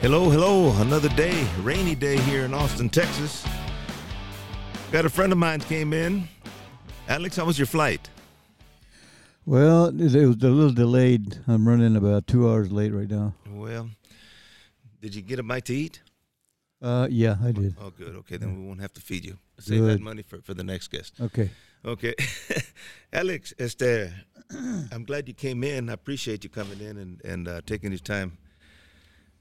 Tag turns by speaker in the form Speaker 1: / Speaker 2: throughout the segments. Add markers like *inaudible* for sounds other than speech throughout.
Speaker 1: Hello, hello. Another day, rainy day here in Austin, Texas. Got a friend of mine came in. Alex, how was your flight?
Speaker 2: Well, it was a little delayed. I'm running about two hours late right now.
Speaker 1: Well, did you get a bite to eat?
Speaker 2: Uh, yeah, I did.
Speaker 1: Oh, good. Okay, then we won't have to feed you. Save that
Speaker 2: Good.
Speaker 1: money for, for the next guest.
Speaker 2: Okay.
Speaker 1: Okay. *laughs* Alex, este, *clears throat* I'm glad you came in. I appreciate you coming in and, and uh, taking your time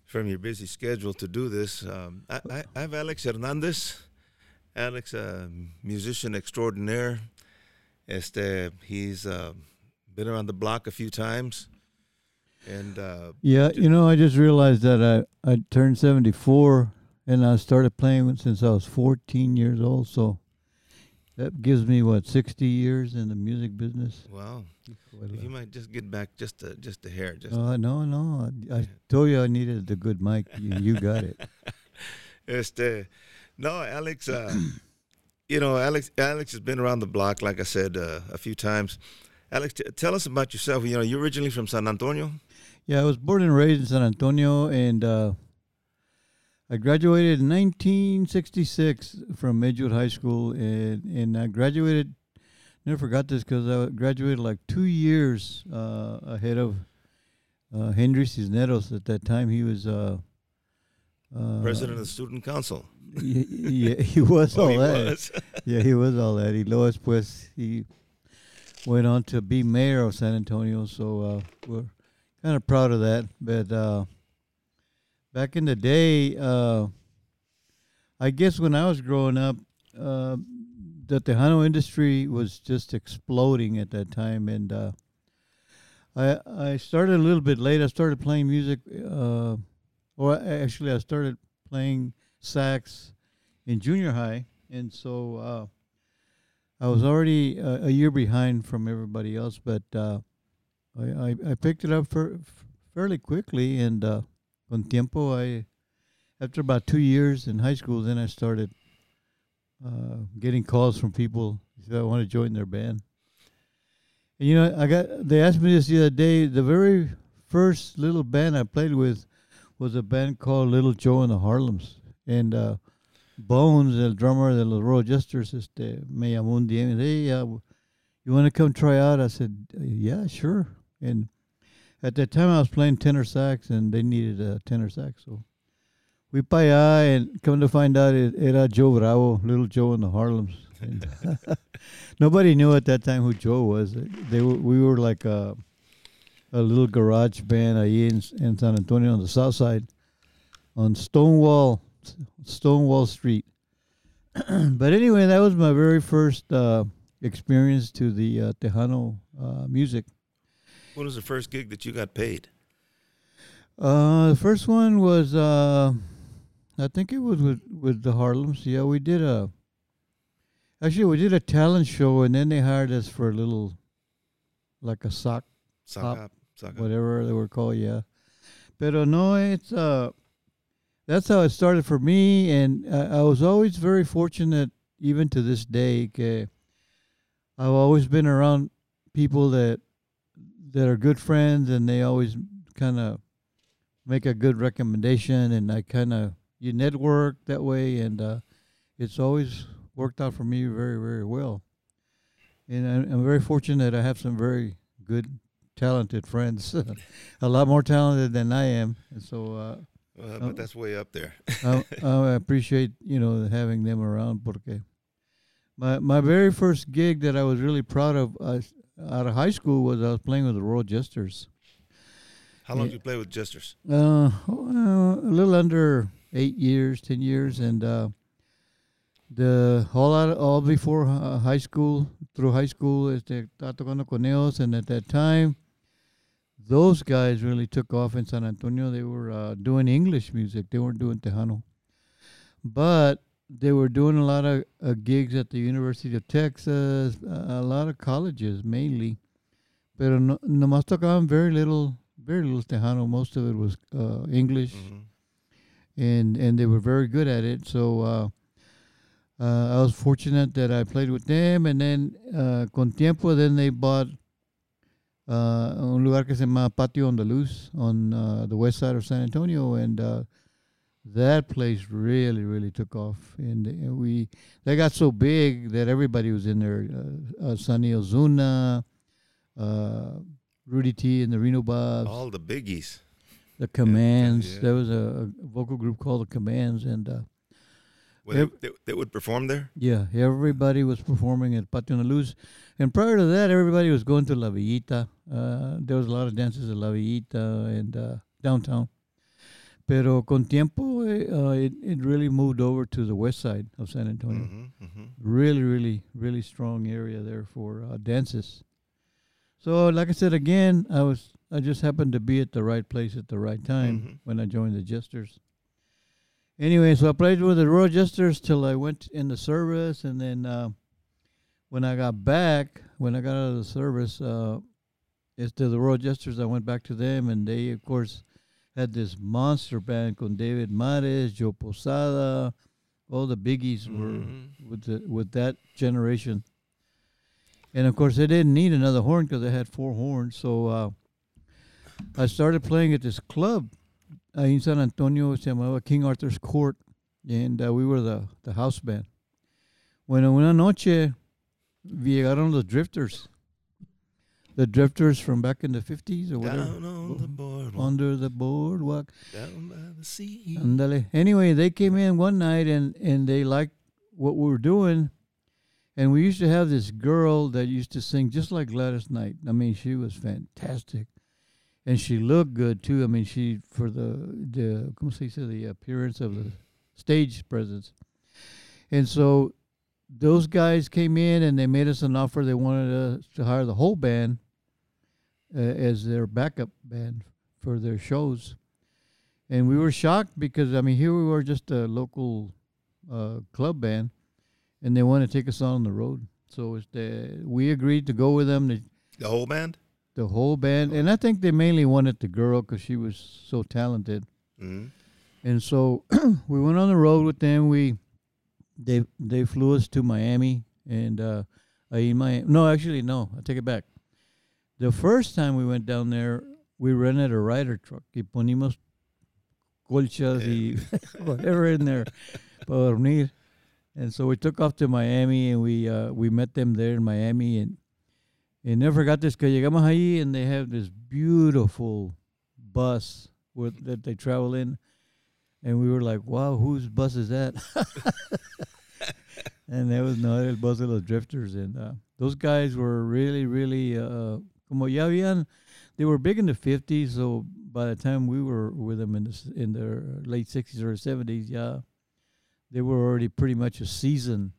Speaker 1: from your busy schedule to do this. Um, I, I, I have Alex Hernandez. Alex, a musician extraordinaire. Este, he's uh, been around the block a few times. And uh,
Speaker 2: Yeah, you know, I just realized that I I turned 74 and I started playing since I was 14 years old. So that gives me what 60 years in the music business.
Speaker 1: wow, if you might just get back just a, just a hair. Just
Speaker 2: Uh, no, no. I, I told you I needed the good mic. You, you got it. *laughs*
Speaker 1: Este, no, Alex. Uh, *clears throat* you know, Alex. Alex has been around the block, like I said uh, a few times. Alex, t- tell us about yourself. You know, you're originally from San Antonio.
Speaker 2: Yeah, I was born and raised in San Antonio, and uh, I graduated in 1966 from Edgewood High School, and and I graduated. Never forgot this because I graduated like two years uh, ahead of uh, Henry Cisneros. At that time, he was uh, uh,
Speaker 1: President of the Student Council.
Speaker 2: Yeah, he was *laughs*
Speaker 1: Oh,
Speaker 2: all
Speaker 1: he
Speaker 2: that.
Speaker 1: was. *laughs*
Speaker 2: Yeah, he was all that. Y luego después he went on to be mayor of San Antonio, so uh, we're kind of proud of that. But uh, back in the day, uh, I guess when I was growing up, uh, the Tejano industry was just exploding at that time, and uh, I I started a little bit late. I started playing music, uh, or actually, I started playing sax in junior high, and so uh, I was already a year behind from everybody else. But uh, I, I I picked it up for, fairly quickly, and uh, con tiempo, I after about two years in high school, then I started uh, getting calls from people if I want to join their band. And you know, I got they asked me this the other day. The very first little band I played with was a band called Little Joe and the Harlems, and uh, Bones, the drummer the los Royal Jesters, este, me llamó un día hey, uh, you want to come try out? I said, yeah, sure. And at that time, I was playing tenor sax, and they needed a tenor sax, so we para allá, and come to find out, it era Joe Bravo, Little Joe and the Harlems. *laughs* Nobody knew at that time who Joe was. They were, we were like a, a little garage band ahí in, in San Antonio on the south side, on Stonewall Stonewall Street. *clears throat* but anyway, that was my very first uh, experience to the uh, Tejano uh, music.
Speaker 1: What was the first gig that you got paid?
Speaker 2: Uh, the first one was, uh, I think it was with, with the Harlems. Yeah, we did a, actually, we did a talent show, and then they hired us for a little, like a sock
Speaker 1: Sock sock
Speaker 2: whatever they were called, yeah. Pero no, it's uh, that's how it started for me, and I, I was always very fortunate, even to this day. Que I've always been around people that that are good friends, and they always kind of make a good recommendation, and I kind of you network that way, and uh, it's always worked out for me very, very well. And I'm, I'm very fortunate. I have some very good talented friends, *laughs* a lot more talented than I am. And so uh,
Speaker 1: Uh, but that's way up there.
Speaker 2: I, *laughs* I appreciate you know having them around. Porque my my very first gig that I was really proud of uh, out of high school was I was playing with the Royal Jesters.
Speaker 1: How long
Speaker 2: Yeah.
Speaker 1: did you play with Jesters?
Speaker 2: Uh, uh, a little under eight years, ten years, and uh, the all out all before uh, high school through high school. is the tocando con ellos, and at that time, those guys really took off in San Antonio. They were uh, doing English music. They weren't doing Tejano, but they were doing a lot of uh, gigs at the University of Texas, a, a lot of colleges mainly. Pero no, nomás tocaban very little, very little Tejano. Most of it was uh, English,
Speaker 1: Mhm.
Speaker 2: and and they were very good at it. So uh, uh, I was fortunate that I played with them, and then uh, con tiempo, then they bought uh, un lugar que se llama Patio Andaluz on uh, the west side of San Antonio, and uh, that place really, really took off, and, and we they got so big that everybody was in there. Uh, uh, Sonny Ozuna, uh, Rudy T, and the Reno Bops,
Speaker 1: All the biggies.
Speaker 2: the Commands.
Speaker 1: yeah.
Speaker 2: There was a, a vocal group called the Commands, and uh,
Speaker 1: Well,
Speaker 2: Yep.
Speaker 1: they, they, would perform there.
Speaker 2: yeah, everybody was performing at Patio Andaluz. And prior to that, everybody was going to La Villita. Uh, there was a lot of dances at La Villita and uh, downtown. Pero con tiempo, uh, it, it really moved over to the west side of San Antonio.
Speaker 1: Mm-hmm, mm-hmm.
Speaker 2: Really, really, really strong area there for uh, dances. So, like I said again, I was I just happened to be at the right place at the right time
Speaker 1: Mhm.
Speaker 2: when I joined the Jesters. Anyway, so I played with the Royal Jesters till I went in the service, and then uh, when I got back, when I got out of the service, uh, it's to the Royal Jesters. I went back to them, and they, of course, had this monster band con David Mares, Joe Posada, all the biggies were
Speaker 1: Mhm.
Speaker 2: with the, with that generation. And of course, they didn't need another horn because they had four horns. So uh, I started playing at this club uh, in San Antonio, se llamaba King Arthur's Court, and uh, we were the, the house band. Bueno, una noche llegaron los Drifters, the Drifters from back in the 50s or whatever,
Speaker 1: Down on the boardwalk,
Speaker 2: under the boardwalk.
Speaker 1: down by the sea.
Speaker 2: Andale. Anyway, they came in one night and and they liked what we were doing, and we used to have this girl that used to sing just like Gladys Knight. I mean, she was fantastic, and she looked good too. I mean, she for the the como se dice the appearance of the stage presence, and so those guys came in and they made us an offer. They wanted us to hire the whole band uh, as their backup band for their shows and we were shocked because I mean here we were just a local uh, club band, and they want to take us on the road. So it's the, we agreed to go with them, the,
Speaker 1: The whole band.
Speaker 2: the whole band, and I think they mainly wanted the girl because she was so talented.
Speaker 1: Mm-hmm.
Speaker 2: And so *clears throat* we went on the road with them. We they they flew us to Miami, and uh, ahí en Miami. No, actually, no. I take it back. The first time we went down there, we rented a Ryder truck. Y ponimos colchas y *laughs* whatever in there para dormir. And so we took off to Miami, and we uh, we met them there in Miami, and and never forgot this. Que llegamos ahí, and they have this beautiful bus with, that they travel in, and we were like, "Wow, whose bus is that?" *laughs* and there was no el bus of los drifters, and uh, those guys were really, really, uh, como ya habían, they were big in the fifties. So by the time we were with them in the in their late sixties or seventies, yeah, they were already pretty much a seasoned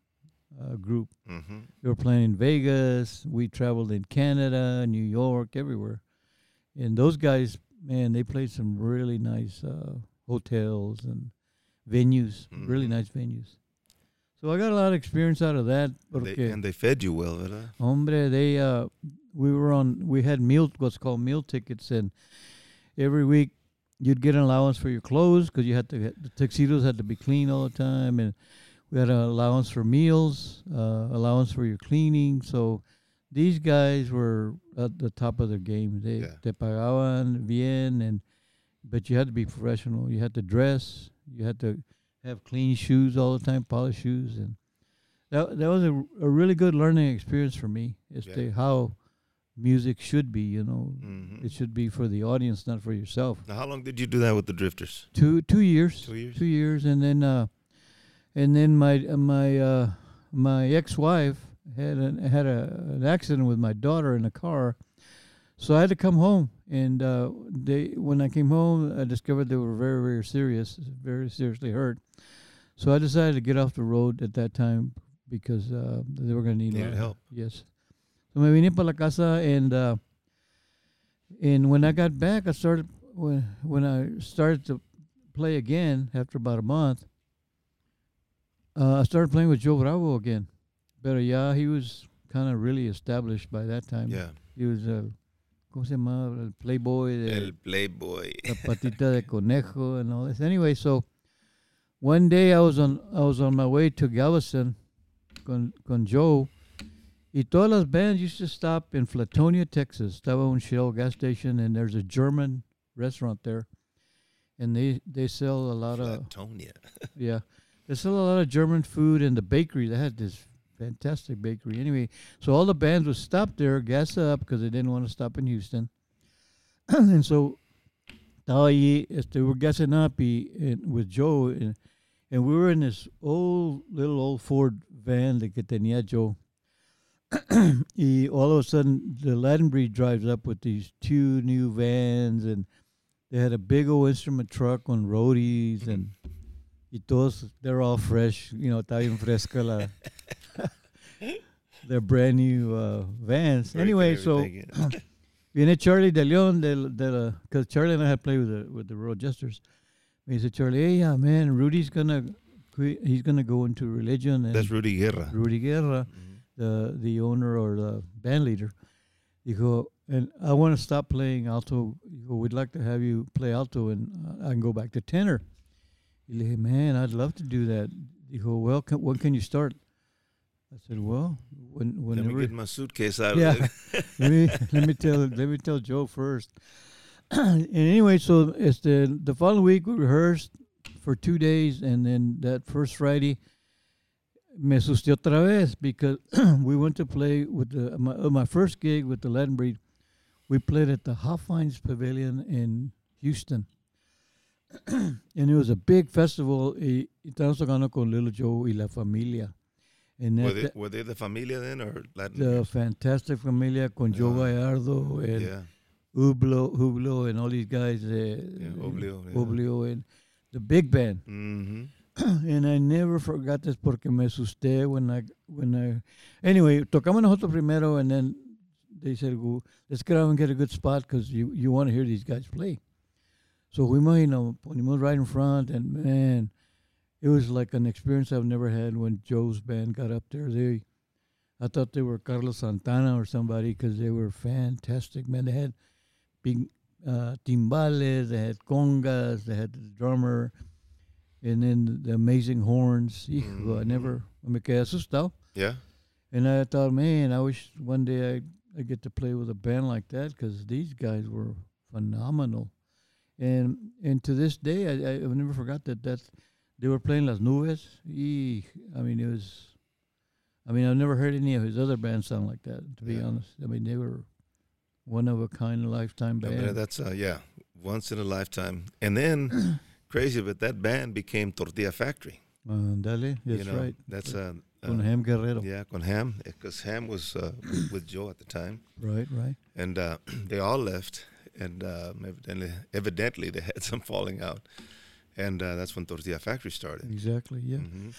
Speaker 2: uh, group.
Speaker 1: Mm-hmm.
Speaker 2: They were playing in Vegas. We traveled in Canada, New York, everywhere. And those guys, man, they played some really nice uh, hotels and venues, really
Speaker 1: Mhm.
Speaker 2: nice venues. So I got a lot of experience out of that.
Speaker 1: They, and they fed you well, ¿verdad?
Speaker 2: hombre, they uh, we were on. We had meal, what's called meal tickets, and every week you'd get an allowance for your clothes because you had to. Get, the tuxedos had to be clean all the time, and we had an allowance for meals, uh, allowance for your cleaning. So these guys were at the top of their game. They
Speaker 1: Yeah.
Speaker 2: te pagaban bien, and but you had to be professional. You had to dress. You had to have clean shoes all the time, polished shoes, and that that was a, a really good learning experience for me as
Speaker 1: Yeah.
Speaker 2: to how music should be. You know,
Speaker 1: Mm-hmm.
Speaker 2: it should be for the audience, not for yourself.
Speaker 1: Now, how long did you do that with the Drifters?
Speaker 2: Two two years.
Speaker 1: Two years.
Speaker 2: Two years, and then uh, and then my uh, my uh, my ex-wife had an, had a, an accident with my daughter in a car, so I had to come home. And uh, they when I came home, I discovered they were very very serious, very seriously hurt. So I decided to get off the road at that time because uh, they were going to need
Speaker 1: help.
Speaker 2: Yes. So me vine para la casa and uh, and when I got back, I started when when I started to play again after about a month. Uh, I started playing with Joe Bravo again, but uh, yeah, he was kind of really established by that time.
Speaker 1: Yeah.
Speaker 2: he was uh, ¿cómo se llamaba? El Playboy
Speaker 1: El Playboy.
Speaker 2: la patita de conejo and all this. Anyway, so one day I was on I was on my way to Galveston con, con Joe. Y todas las bands used to stop in Flatonia, Texas. Estaba un Shell gas station, and there's a German restaurant there. and they they sell a lot of
Speaker 1: Flatonia. *laughs*
Speaker 2: yeah, they sell a lot of German food in the bakery. They had this fantastic bakery. Anyway, so all the bands would stop there, gas up because they didn't want to stop in Houston, *clears throat* and so estaba allí, este, we're gassing up y, and, with Joe, and, and we were in this old little old Ford van that que tenía Joe. *clears throat* y all of a sudden, the Latin breed drives up with these two new vans, and they had a big old instrument truck on roadies, and y todos, they're all fresh, you know, está bien fresca la. *laughs* they're brand new uh, vans. anyway, so *clears throat*
Speaker 1: Everything,
Speaker 2: viene Charlie De Leon, because Charlie and I had played with the with the Royal Jesters. He said, Charlie, hey, yeah, man, Rudy's gonna he's gonna go into religion, and
Speaker 1: That's Rudy Guerra.
Speaker 2: Rudy Guerra,
Speaker 1: Mhm.
Speaker 2: the the owner or the band leader, dijo, and I want to stop playing alto. Dijo, we'd like to have you play alto, and uh, I can go back to tenor. Le dije, man, I'd love to do that. Dijo, well, can, when can you start? I said, well, when
Speaker 1: Let me get my suitcase out
Speaker 2: Yeah.
Speaker 1: of there. *laughs*
Speaker 2: let me let me tell let me tell Joe first. *clears throat* and anyway, so it's the the following week we rehearsed for two days, and then that first Friday, me asusté otra vez because *clears throat* we went to play with the my, uh, my first gig with the Latin Breed. We played at the Hofheinz Pavilion in Houston. *clears throat* and it was a big festival. Y, y estábamos tocando con Little Joe y La Familia. And
Speaker 1: Were they,
Speaker 2: the-
Speaker 1: were they the familia then or Latin?
Speaker 2: the? Fantastic Familia con Joe
Speaker 1: Ah,
Speaker 2: Gallardo and
Speaker 1: yeah,
Speaker 2: Hublo, Hublo and all these guys. Uh,
Speaker 1: yeah, Oblio. Yeah.
Speaker 2: Oblio and the big band.
Speaker 1: hmm *clears throat*
Speaker 2: and I never forgot this porque me asusté when I when I. Anyway, tocamos nosotros primero, and then they said, "Go, let's get out and get a good spot because you you want to hear these guys play." So we, you know, ponimos right in front, and man, it was like an experience I've never had when Joe's band got up there. They, I thought they were Carlos Santana or somebody because they were fantastic. Man, they had big uh, timbales, they had congas, they had the drummer, and then the amazing horns. Hijo, I never, me quedé asustado.
Speaker 1: Yeah.
Speaker 2: And I thought, man, I wish one day I I get to play with a band like that because these guys were phenomenal. And and to this day, I, I- I've never forgot that. That's they were playing Las Nubes. i mean, it was. I mean, I've never heard any of his other bands sound like that. To be
Speaker 1: Yeah.
Speaker 2: honest, I mean, they were one of a kind, lifetime band.
Speaker 1: that's uh, yeah, once in a lifetime. And then *clears throat* crazy, but that band became Tortilla Factory.
Speaker 2: Andale, that's
Speaker 1: you know,
Speaker 2: right.
Speaker 1: That's uh,
Speaker 2: Con
Speaker 1: uh,
Speaker 2: Ham Guerrero.
Speaker 1: yeah, con Ham, because Ham was uh, with Joe at the time,
Speaker 2: Right, right.
Speaker 1: and uh, *clears throat* they all left, and uh, evidently, evidently they had *laughs* some falling out, and uh, that's when Tortilla Factory started.
Speaker 2: Exactly. Yeah.
Speaker 1: Mhm.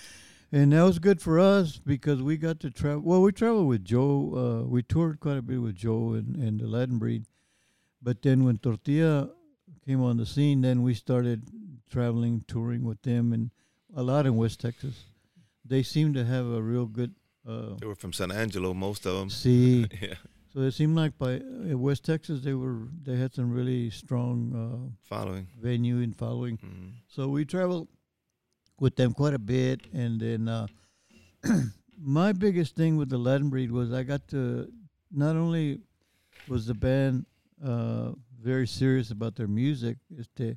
Speaker 2: And that was good for us because we got to travel. Well, we traveled with Joe. Uh, we toured quite a bit with Joe and, and the Latin breed. But then when Tortilla came on the scene, then we started traveling, touring with them, and a lot in West Texas. They seemed to have a real good uh,
Speaker 1: They were from San Angelo, most of them.
Speaker 2: see. *laughs*
Speaker 1: yeah,
Speaker 2: So it seemed like by uh, West Texas, they were they had some really strong uh,
Speaker 1: following.
Speaker 2: venue and following.
Speaker 1: Mhm.
Speaker 2: So we traveled with them quite a bit, and then uh, *clears throat* my biggest thing with the Latin breed was I got to not only was the band uh, very serious about their music. Is to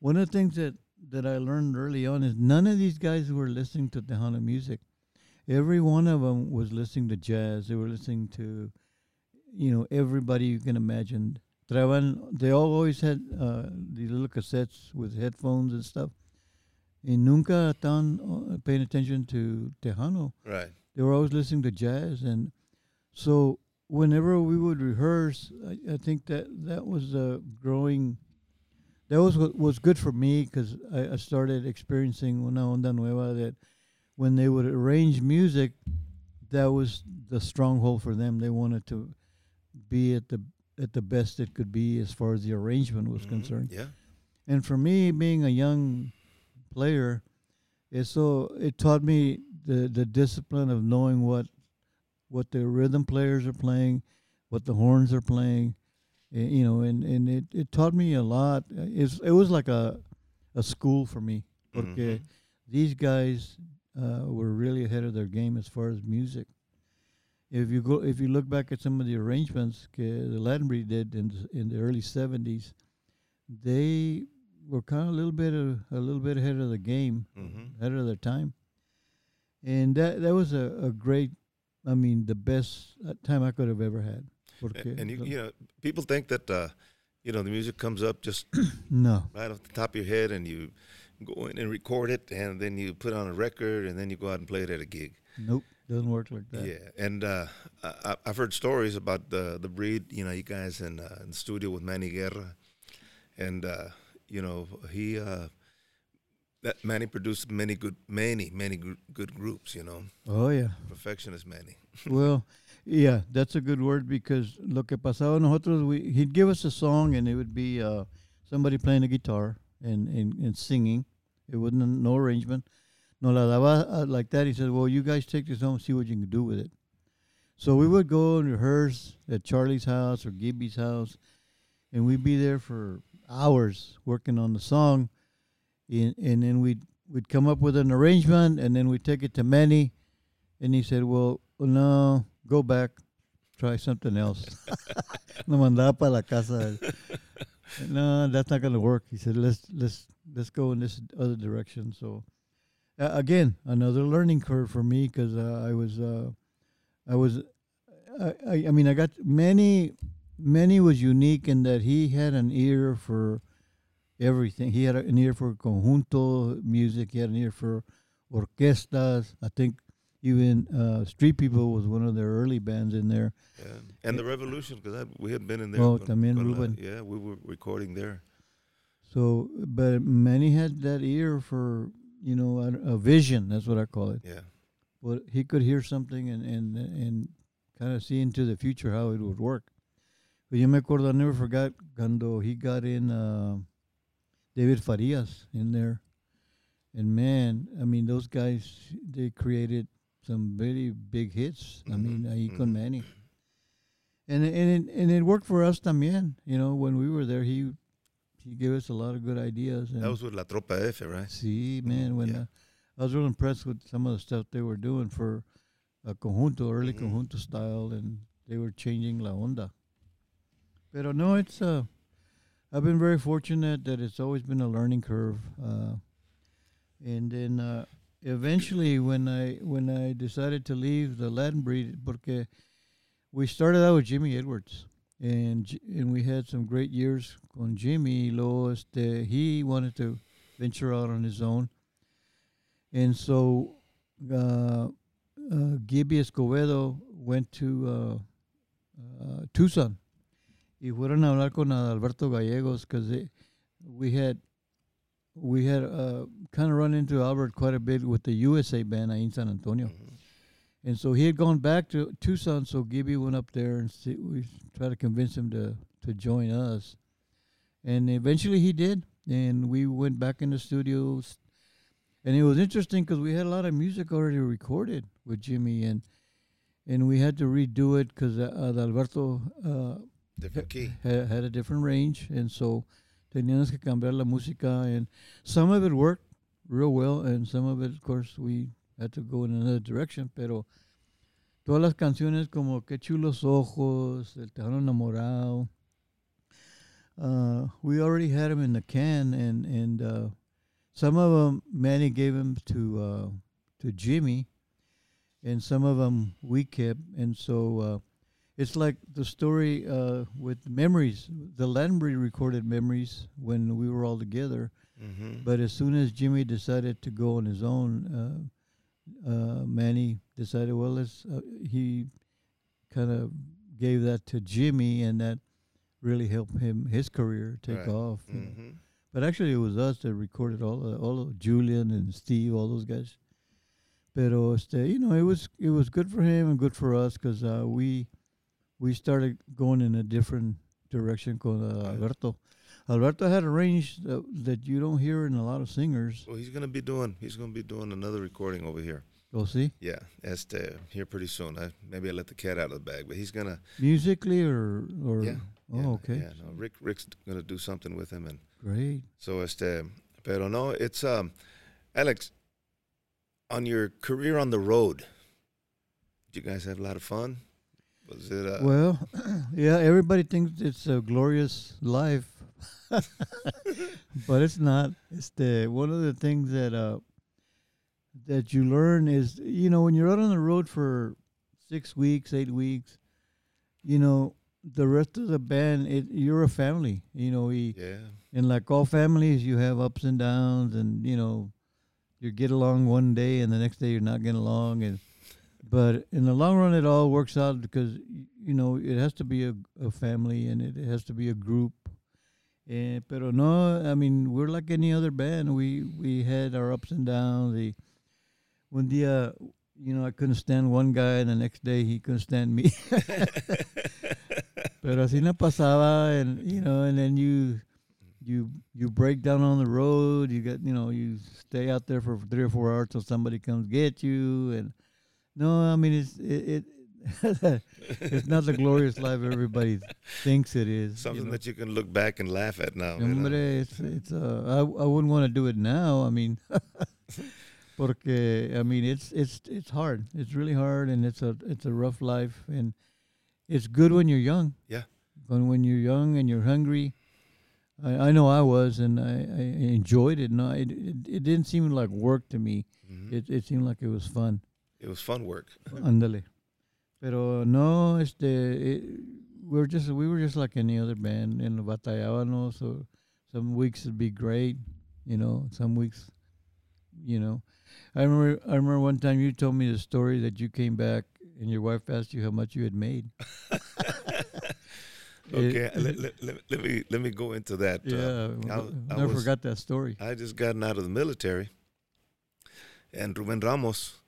Speaker 2: one of the things that that I learned early on is none of these guys were listening to Tejano music. Every one of them was listening to jazz. They were listening to, you know, everybody you can imagine. Traban, they all always had uh, these little cassettes with headphones and stuff. And nunca estaban uh, paying attention to Tejano
Speaker 1: Right.
Speaker 2: they were always listening to jazz and so whenever we would rehearse i, I think that that was a growing that was what was good for me because I, I started experiencing una onda nueva that when they would arrange music that was the stronghold for them they wanted to be at the at the best it could be as far as the arrangement was
Speaker 1: Mhm.
Speaker 2: concerned
Speaker 1: Yeah.
Speaker 2: and for me, being a young player, it so it taught me the the discipline of knowing what what the rhythm players are playing, what the horns are playing, eh, you know, and, and it, it taught me a lot. It's, it was like a a school for me, porque
Speaker 1: Mhm.
Speaker 2: these guys uh, were really ahead of their game as far as music. If you go, if you look back at some of the arrangements the Breed did in the, in the early '70s, they were kind of a little bit of, a little bit ahead of the game,
Speaker 1: Mm-hmm.
Speaker 2: ahead of their time, and that that was a, a great, I mean, the best uh, time I could have ever had.
Speaker 1: And, and you, you know, people think that uh, you know the music comes up just *clears throat*
Speaker 2: no,
Speaker 1: right off the top of your head, and you go in and record it, and then you put on a record, and then you go out and play it at a gig.
Speaker 2: Nope, doesn't work like that.
Speaker 1: Yeah, and uh, I, I've heard stories about the the breed. You know, you guys in, uh, in the studio with Manny Guerra, and uh, you know he uh, that Manny produced many good, many many gr- good groups. You know,
Speaker 2: Oh yeah.
Speaker 1: perfectionist Manny. *laughs*
Speaker 2: well, yeah, that's a good word because lo que pasaba nosotros, we, he'd give us a song and it would be uh, somebody playing a guitar and, and, and singing. It wasn't no arrangement. No la daba uh, like that. He said, "Well, you guys take this home, and see what you can do with it." So we would go and rehearse at Charlie's house or Gibby's house, and we'd be there for hours working on the song, and, and then we'd we'd come up with an arrangement, and then we'd take it to Manny, and he said, "Well, no, go back, try something else." *laughs* no mandaba para la casa. *laughs* no, that's not gonna work. He said, "Let's let's let's go in this other direction." So, uh, again, another learning curve for me because uh, I was uh, I was I, I I mean I got many many was unique in that he had an ear for everything. He had an ear for conjunto music. He had an ear for orquestas. I think even uh, Street People was one of their early bands in there.
Speaker 1: Yeah. And the Revolution, because we had been in there.
Speaker 2: Oh,
Speaker 1: con-
Speaker 2: también
Speaker 1: con la- yeah, we were recording there.
Speaker 2: So, but Manny had that ear for you know a, a vision. That's what I call it.
Speaker 1: Yeah.
Speaker 2: But he could hear something and and and kind of see into the future how it would work. But yo me acuerdo, I never forgot cuando he got in uh, David Farias in there, and man, I mean those guys they created some very big hits. I mean,
Speaker 1: Mhm,
Speaker 2: ahí con
Speaker 1: mhm.
Speaker 2: Manny. And and it, and it worked for us también. You know, when we were there, he he gave us a lot of good ideas. And
Speaker 1: That was with La Tropa F, right?
Speaker 2: See, man, when
Speaker 1: yeah.
Speaker 2: uh, I was real impressed with some of the stuff they were doing for a conjunto, early
Speaker 1: Mhm.
Speaker 2: conjunto style, and they were changing la onda. Pero no, it's uh, I've been very fortunate that it's always been a learning curve, uh, and then uh, eventually when I when I decided to leave the Latin breed, porque we started out with Jimmy Edwards, and and we had some great years con Jimmy. Lo, he wanted to venture out on his own, and so uh, uh, Gibby Escobedo went to uh, uh, Tucson. Y fueron a hablar con Alberto Gallegos because we had we had uh, kind of run into Albert quite a bit with the USA band in San Antonio.
Speaker 1: Mhm.
Speaker 2: And so he had gone back to Tucson, so Gibby went up there and see, we tried to convince him to, to join us. And eventually he did. And we went back in the studios. And it was interesting because we had a lot of music already recorded with Jimmy. And and we had to redo it because uh, Alberto uh,
Speaker 1: Different key.
Speaker 2: had, had a different range. And so teníamos que cambiar la música. And some of it worked real well. And some of it, of course, we had to go in another direction, pero todas las canciones como Qué chulos ojos, El Tejano enamorado, uh, we already had them in the can, and and uh, some of them Manny gave them to uh, to Jimmy, and some of them we kept, and so uh, it's like the story uh, with memories. The Landry recorded memories when we were all together,
Speaker 1: Mm-hmm.
Speaker 2: but as soon as Jimmy decided to go on his own, uh, Manny decided, well, let's. Uh, he kind of gave that to Jimmy, and that really helped him his career take
Speaker 1: Right.
Speaker 2: off.
Speaker 1: mm-hmm.
Speaker 2: But actually, it was us that recorded all of, all of Julian and Steve, all those guys. Pero este, you know, it was it was good for him and good for us because uh, we we started going in a different direction con uh, Alberto. Alberto had a range that, that you don't hear in a lot of singers.
Speaker 1: Well, he's gonna be doing. He's gonna be doing another recording over here.
Speaker 2: Go see
Speaker 1: Yeah, este here pretty soon. I, maybe I let the cat out of the bag, but he's gonna.
Speaker 2: musically or or
Speaker 1: Yeah.
Speaker 2: oh
Speaker 1: yeah,
Speaker 2: okay
Speaker 1: Yeah, no, Rick Rick's gonna do something with him, and
Speaker 2: great
Speaker 1: so este. Pero no, it's um, Alex. On your career on the road, did you guys have a lot of fun? Was it? Uh,
Speaker 2: well *clears throat* yeah everybody thinks it's a glorious life *laughs* but it's not. It's the one of the things that uh that you learn is you know when you're out on the road for six weeks, eight weeks, you know the rest of the band, it, you're a family. You know, we
Speaker 1: Yeah.
Speaker 2: and like all families, you have ups and downs, and you know, you get along one day, and the next day you're not getting along, and but in the long run, it all works out because you know it has to be a, a family, and it has to be a group. And pero no, I mean we're like any other band. We we had our ups and downs. The one dia, you know, I couldn't stand one guy, and the next day he couldn't stand me. *laughs* Pero así no pasaba, and you know, and then you you you break down on the road. You get you know you stay out there for three or four hours till somebody comes get you. And no, I mean it's it, it *laughs* it's not the glorious life everybody thinks it is.
Speaker 1: Something
Speaker 2: you know.
Speaker 1: that you can look back and laugh at now. you know?
Speaker 2: Hombre, it's it's uh, I I wouldn't want to do it now. I mean, *laughs* porque I mean it's it's it's hard. It's really hard, and it's a it's a rough life, and it's good when you're young.
Speaker 1: Yeah.
Speaker 2: When when you're young and you're hungry, I I know I was, and I, I enjoyed it. No, it, it it didn't seem like work to me.
Speaker 1: Mhm.
Speaker 2: It it seemed like it was fun.
Speaker 1: It was fun work.
Speaker 2: Ándale. Pero no, este, it, we were just we were just like any other band, and batallábamos. So some weeks it'd be great, you know. Some weeks, you know. I remember I remember one time you told me the story that you came back and your wife asked you how much you had made. *laughs*
Speaker 1: Eh, okay,
Speaker 2: It-
Speaker 1: let, let, let, let me let me go into that. Uh,
Speaker 2: yeah,
Speaker 1: I-
Speaker 2: I,
Speaker 1: I
Speaker 2: never
Speaker 1: was-
Speaker 2: forgot that story.
Speaker 1: I just gotten out of the military, and Ruben Ramos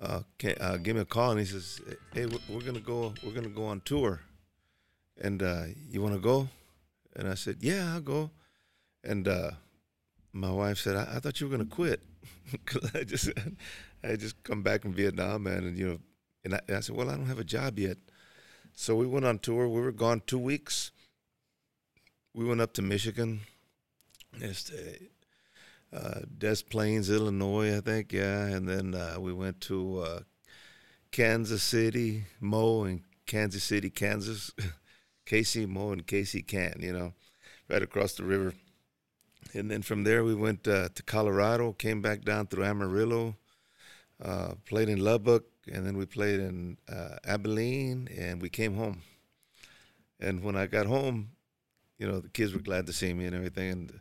Speaker 1: uh, ca uh, gave me a call and he says, "Hey, we're, we're gonna go. We're gonna go on tour, and uh, you want to go?" And I said, "Yeah, I'll go." And uh, my wife said, I, "I thought you were gonna quit *laughs* because I just *laughs* I just come back from Vietnam, man, and you know." And I, and I said, "Well, I don't have a job yet." So we went on tour. We were gone two weeks. We went up to Michigan. Este, uh, Des Plaines, Illinois, I think, yeah. And then uh, we went to uh, Kansas City, Mo, and Kansas City, Kansas. *laughs* Casey, Mo, and Casey Can, you know, right across the river. And then from there, we went uh, to Colorado, came back down through Amarillo, uh, played in Lubbock, and then we played in uh, Abilene, and we came home. And when I got home, you know, the kids were glad to see me and everything. And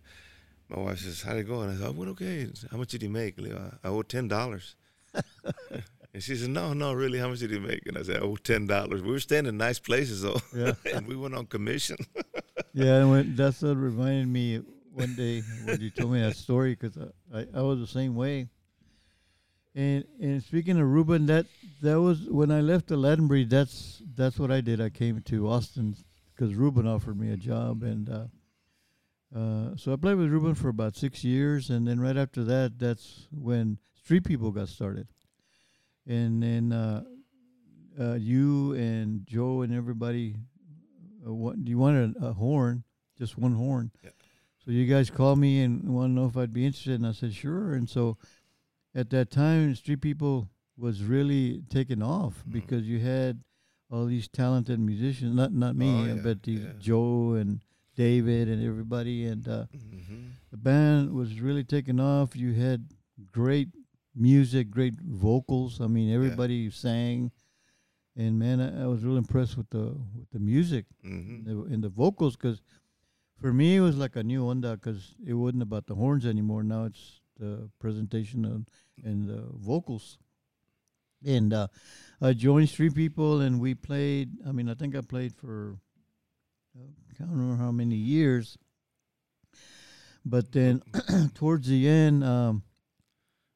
Speaker 1: my wife says, "How'd it go?" And I said, "I went okay. How much did you make?" I owe ten dollars. *laughs* and she said, "No, no, really. How much did you make?" And I said, "I owe ten dollars." We were staying in nice places though,
Speaker 2: Yeah. *laughs*
Speaker 1: and we went on commission. *laughs*
Speaker 2: yeah, and when, that's what reminded me one day when you told me that story because I, I, I was the same way. And and speaking of Ruben, that that was when I left the Breed. That's that's what I did. I came to Austin because Ruben offered me a job, and uh, uh, so I played with Ruben for about six years, and then right after that, that's when Street People got started, and then uh, uh, you and Joe and everybody, uh, what, you wanted a, a horn, just one horn.
Speaker 1: Yeah.
Speaker 2: So you guys called me and want to know if I'd be interested, and I said sure. And so at that time, Street People was really taking off
Speaker 1: Mhm.
Speaker 2: because you had all these talented musicians. Not not me,
Speaker 1: Oh,
Speaker 2: uh,
Speaker 1: yeah,
Speaker 2: but these
Speaker 1: yeah.
Speaker 2: Joe and David and everybody, and uh,
Speaker 1: hmm
Speaker 2: the band was really taking off. You had great music, great vocals. I mean, everybody sang, and man, I, I was really impressed with the with the music
Speaker 1: hmm
Speaker 2: the, and the vocals because for me it was like a new onda because it wasn't about the horns anymore. Now it's the presentation of, and the vocals. And uh, I joined Street People and we played. I mean, I think I played for I can't remember how many years. But then *clears throat* towards the end, um,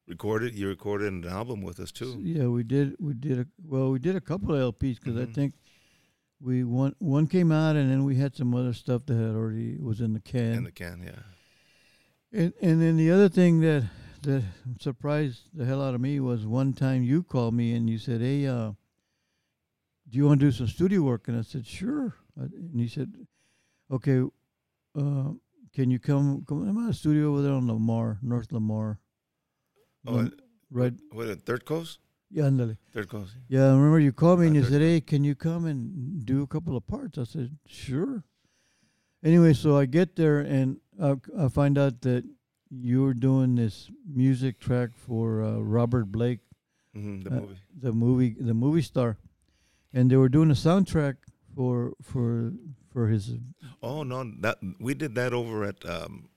Speaker 1: Recorded. You recorded an album with us too.
Speaker 2: yeah, we did. We did a well. We did a couple of LPs because I
Speaker 1: Mhm.
Speaker 2: think we one one came out and then we had some other stuff that had already was in the can.
Speaker 1: In the can, yeah.
Speaker 2: And and then the other thing that that surprised the hell out of me was one time you called me and you said, "Hey, uh, do you want to do some studio work?" And I said, "Sure." Uh, And he said, "Okay, uh, can you come come I'm at a studio over there on Lamar, North Lamar."
Speaker 1: Oh,
Speaker 2: Um, right.
Speaker 1: What, what Third Coast?
Speaker 2: Yeah, ándale.
Speaker 1: Third Coast.
Speaker 2: Yeah, I remember you called me and you said, "Hey, can you come and do a couple of parts?" I said, "Sure." anyway, so I get there and I, I find out that you're doing this music track for uh, Robert Blake,
Speaker 1: hmm the
Speaker 2: Uh,
Speaker 1: movie.
Speaker 2: the movie, the movie star, and they were doing a soundtrack for for for his.
Speaker 1: Oh no, that we did that over at um,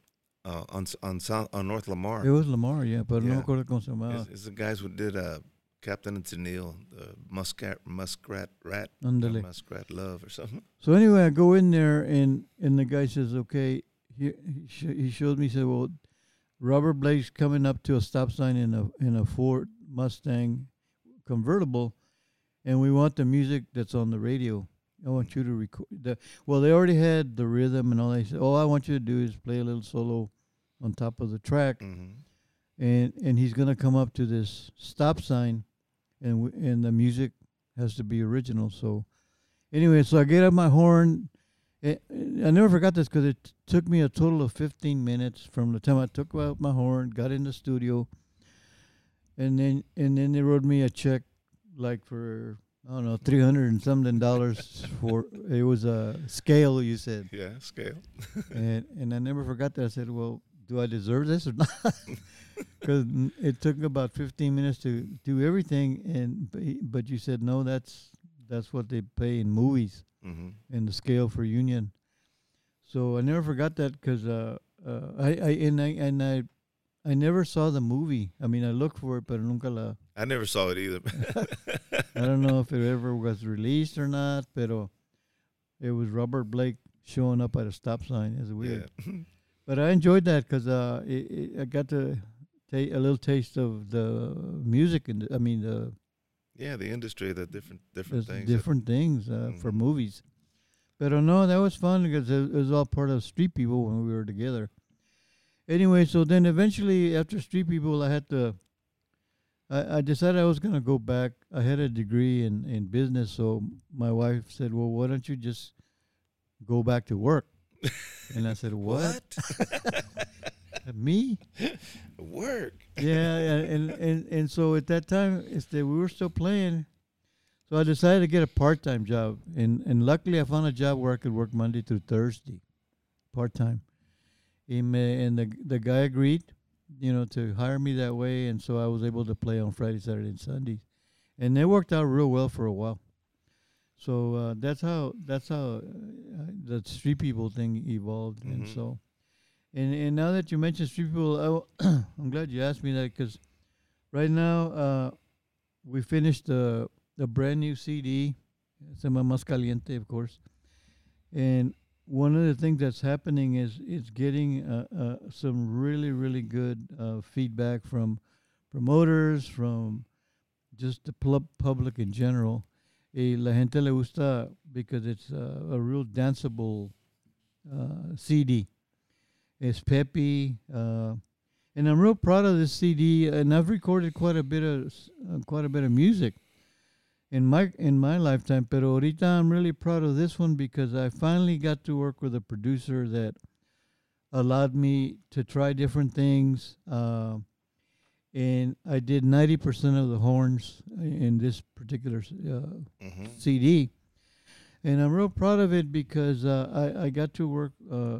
Speaker 1: uh, on on South, on North Lamar.
Speaker 2: It was Lamar, yeah, but no
Speaker 1: Yeah.
Speaker 2: me acuerdo cómo se llamaba.
Speaker 1: It's, it's the guys who did uh, Captain and Tennille, the Muscat Muskrat Rat,
Speaker 2: Ándale.
Speaker 1: Muskrat Love or something. *laughs*
Speaker 2: So anyway, I go in there and and the guy says, "Okay." He he, sh- he showed me. He said, "Well, Robert Blake's coming up to a stop sign in a in a Ford Mustang convertible, and we want the music that's on the radio. I want you to record the. Well, they already had the rhythm and all. They said, "All I want you to do is play a little solo on top of the track."
Speaker 1: hmm
Speaker 2: and and he's gonna come up to this stop sign, and w- and the music has to be original. So, anyway, so I get up my horn. I never forgot this because it t- took me a total of fifteen minutes from the time I took out my horn, got in the studio, and then and then they wrote me a check, like for I don't know three hundred and something dollars for it was a scale you said,
Speaker 1: Yeah, scale. *laughs*
Speaker 2: and and I never forgot that. I said, well, do I deserve this or not? *laughs* Because it took about 15 minutes to do everything, and but you said no. That's that's what they pay in movies
Speaker 1: hmm
Speaker 2: and the scale for union. So I never forgot that because uh, uh, I I and I and I I never saw the movie. I mean, I looked for it, but nunca la.
Speaker 1: I never saw it either. *laughs*
Speaker 2: I don't know if it *laughs* ever was released or not, but it was Robert Blake showing up at a stop sign. It's weird.
Speaker 1: yeah. *laughs*
Speaker 2: But I enjoyed that because uh, I got to take a little taste of the music and I mean the
Speaker 1: yeah, the industry, the different different things.
Speaker 2: different things uh, for
Speaker 1: Mhm.
Speaker 2: movies. But uh, no, that was fun because it, it was all part of Street People when we were together. Anyway, so then eventually after Street People, I had to. I, I decided I was gonna go back. I had a degree in in business, so my wife said, "Well, why don't you just go back to work?" and I said, *laughs* "What? *laughs* Me?"
Speaker 1: Work.
Speaker 2: yeah, yeah, and, and and so at that time, it's that we were still playing. So I decided to get a part time job, and and luckily I found a job where I could work Monday through Thursday, part time. Uh, and the the guy agreed, you know, to hire me that way, and so I was able to play on Friday, Saturday, and Sundays, and it worked out real well for a while. So uh, that's how that's how uh, the street people thing evolved, and
Speaker 1: Mhm.
Speaker 2: so. And and now that you mentioned street people, I w- *clears throat* I'm glad you asked me that because right now uh, we finished the the brand new CD, Se llama Más Caliente, of course. And one of the things that's happening is it's getting uh, uh, some really really good uh, feedback from promoters, from just the pub- public in general. Y la gente le gusta because it's uh, a real danceable uh, CD. It's peppy, uh, and I'm real proud of this CD. And I've recorded quite a bit of quite a bit of music in my in my lifetime. Pero ahorita I'm really proud of this one because I finally got to work with a producer that allowed me to try different things. Uh, and I did 90% of the horns in this particular uh,
Speaker 1: hmm
Speaker 2: CD. And I'm real proud of it because uh, I, I got to work, uh,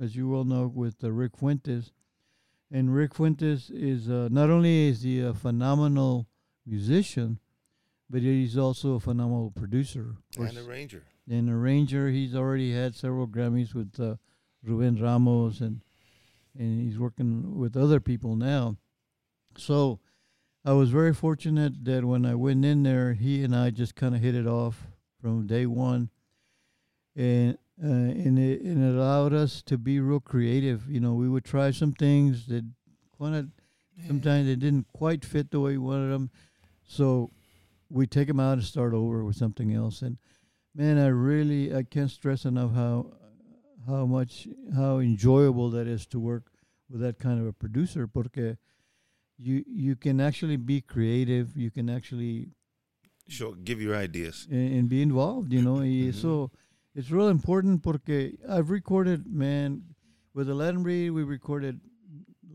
Speaker 2: as you well know, with uh, Rick Fuentes. And Rick Fuentes is uh, not only is he a phenomenal musician, but he's also a phenomenal producer
Speaker 1: And a
Speaker 2: course,
Speaker 1: ranger.
Speaker 2: and arranger. He's already had several Grammys with uh, Ruben Ramos, and and he's working with other people now. So I was very fortunate that when I went in there, he and I just kind of hit it off from day one, and uh, and it, and it allowed us to be real creative. You know, we would try some things that kind of sometimes they didn't quite fit the way we wanted them, so we take them out and start over with something else. And man, I really I can't stress enough how how much how enjoyable that is to work with that kind of a producer porque you you can actually be creative you can actually
Speaker 1: Show, give your ideas.
Speaker 2: and, and be involved you know y
Speaker 1: Mhm.
Speaker 2: so it's real important porque I've recorded man with Aladdin Reed we recorded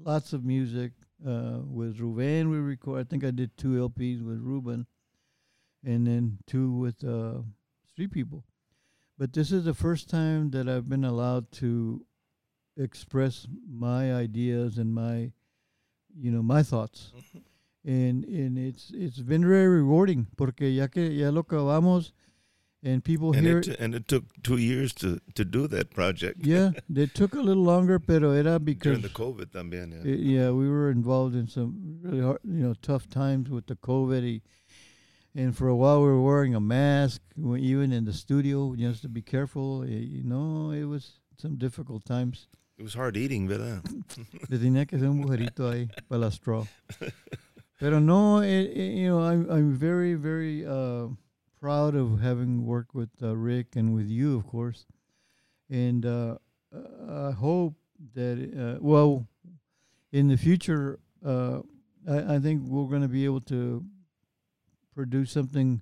Speaker 2: lots of music uh, with Ruben we record I think I did two LPs with Ruben and then two with uh, Street People but this is the first time that I've been allowed to express my ideas and my, you know, my thoughts. *laughs* And and it's it's been very rewarding porque ya que ya lo acabamos and people
Speaker 1: And
Speaker 2: hear
Speaker 1: it, t- and it took two years to, to do that project.
Speaker 2: yeah, *laughs* they took a little longer, pero era because
Speaker 1: During the COVID también, yeah.
Speaker 2: it- yeah, we were involved in some really hard, you know, tough times with the COVID. And for a while, we were wearing a mask, even in the studio, just to be careful. eh, You know, it was some difficult times.
Speaker 1: It was hard eating, ¿verdad? *laughs*
Speaker 2: Le tenía que hacer un agujerito ahí para la straw. *laughs* Pero no, it, it- you know, I'm I'm very very uh, proud of having worked with uh, Rick and with you, of course, and uh, uh, I hope that uh, well, in the future, uh, I, I think we're going to be able to produce something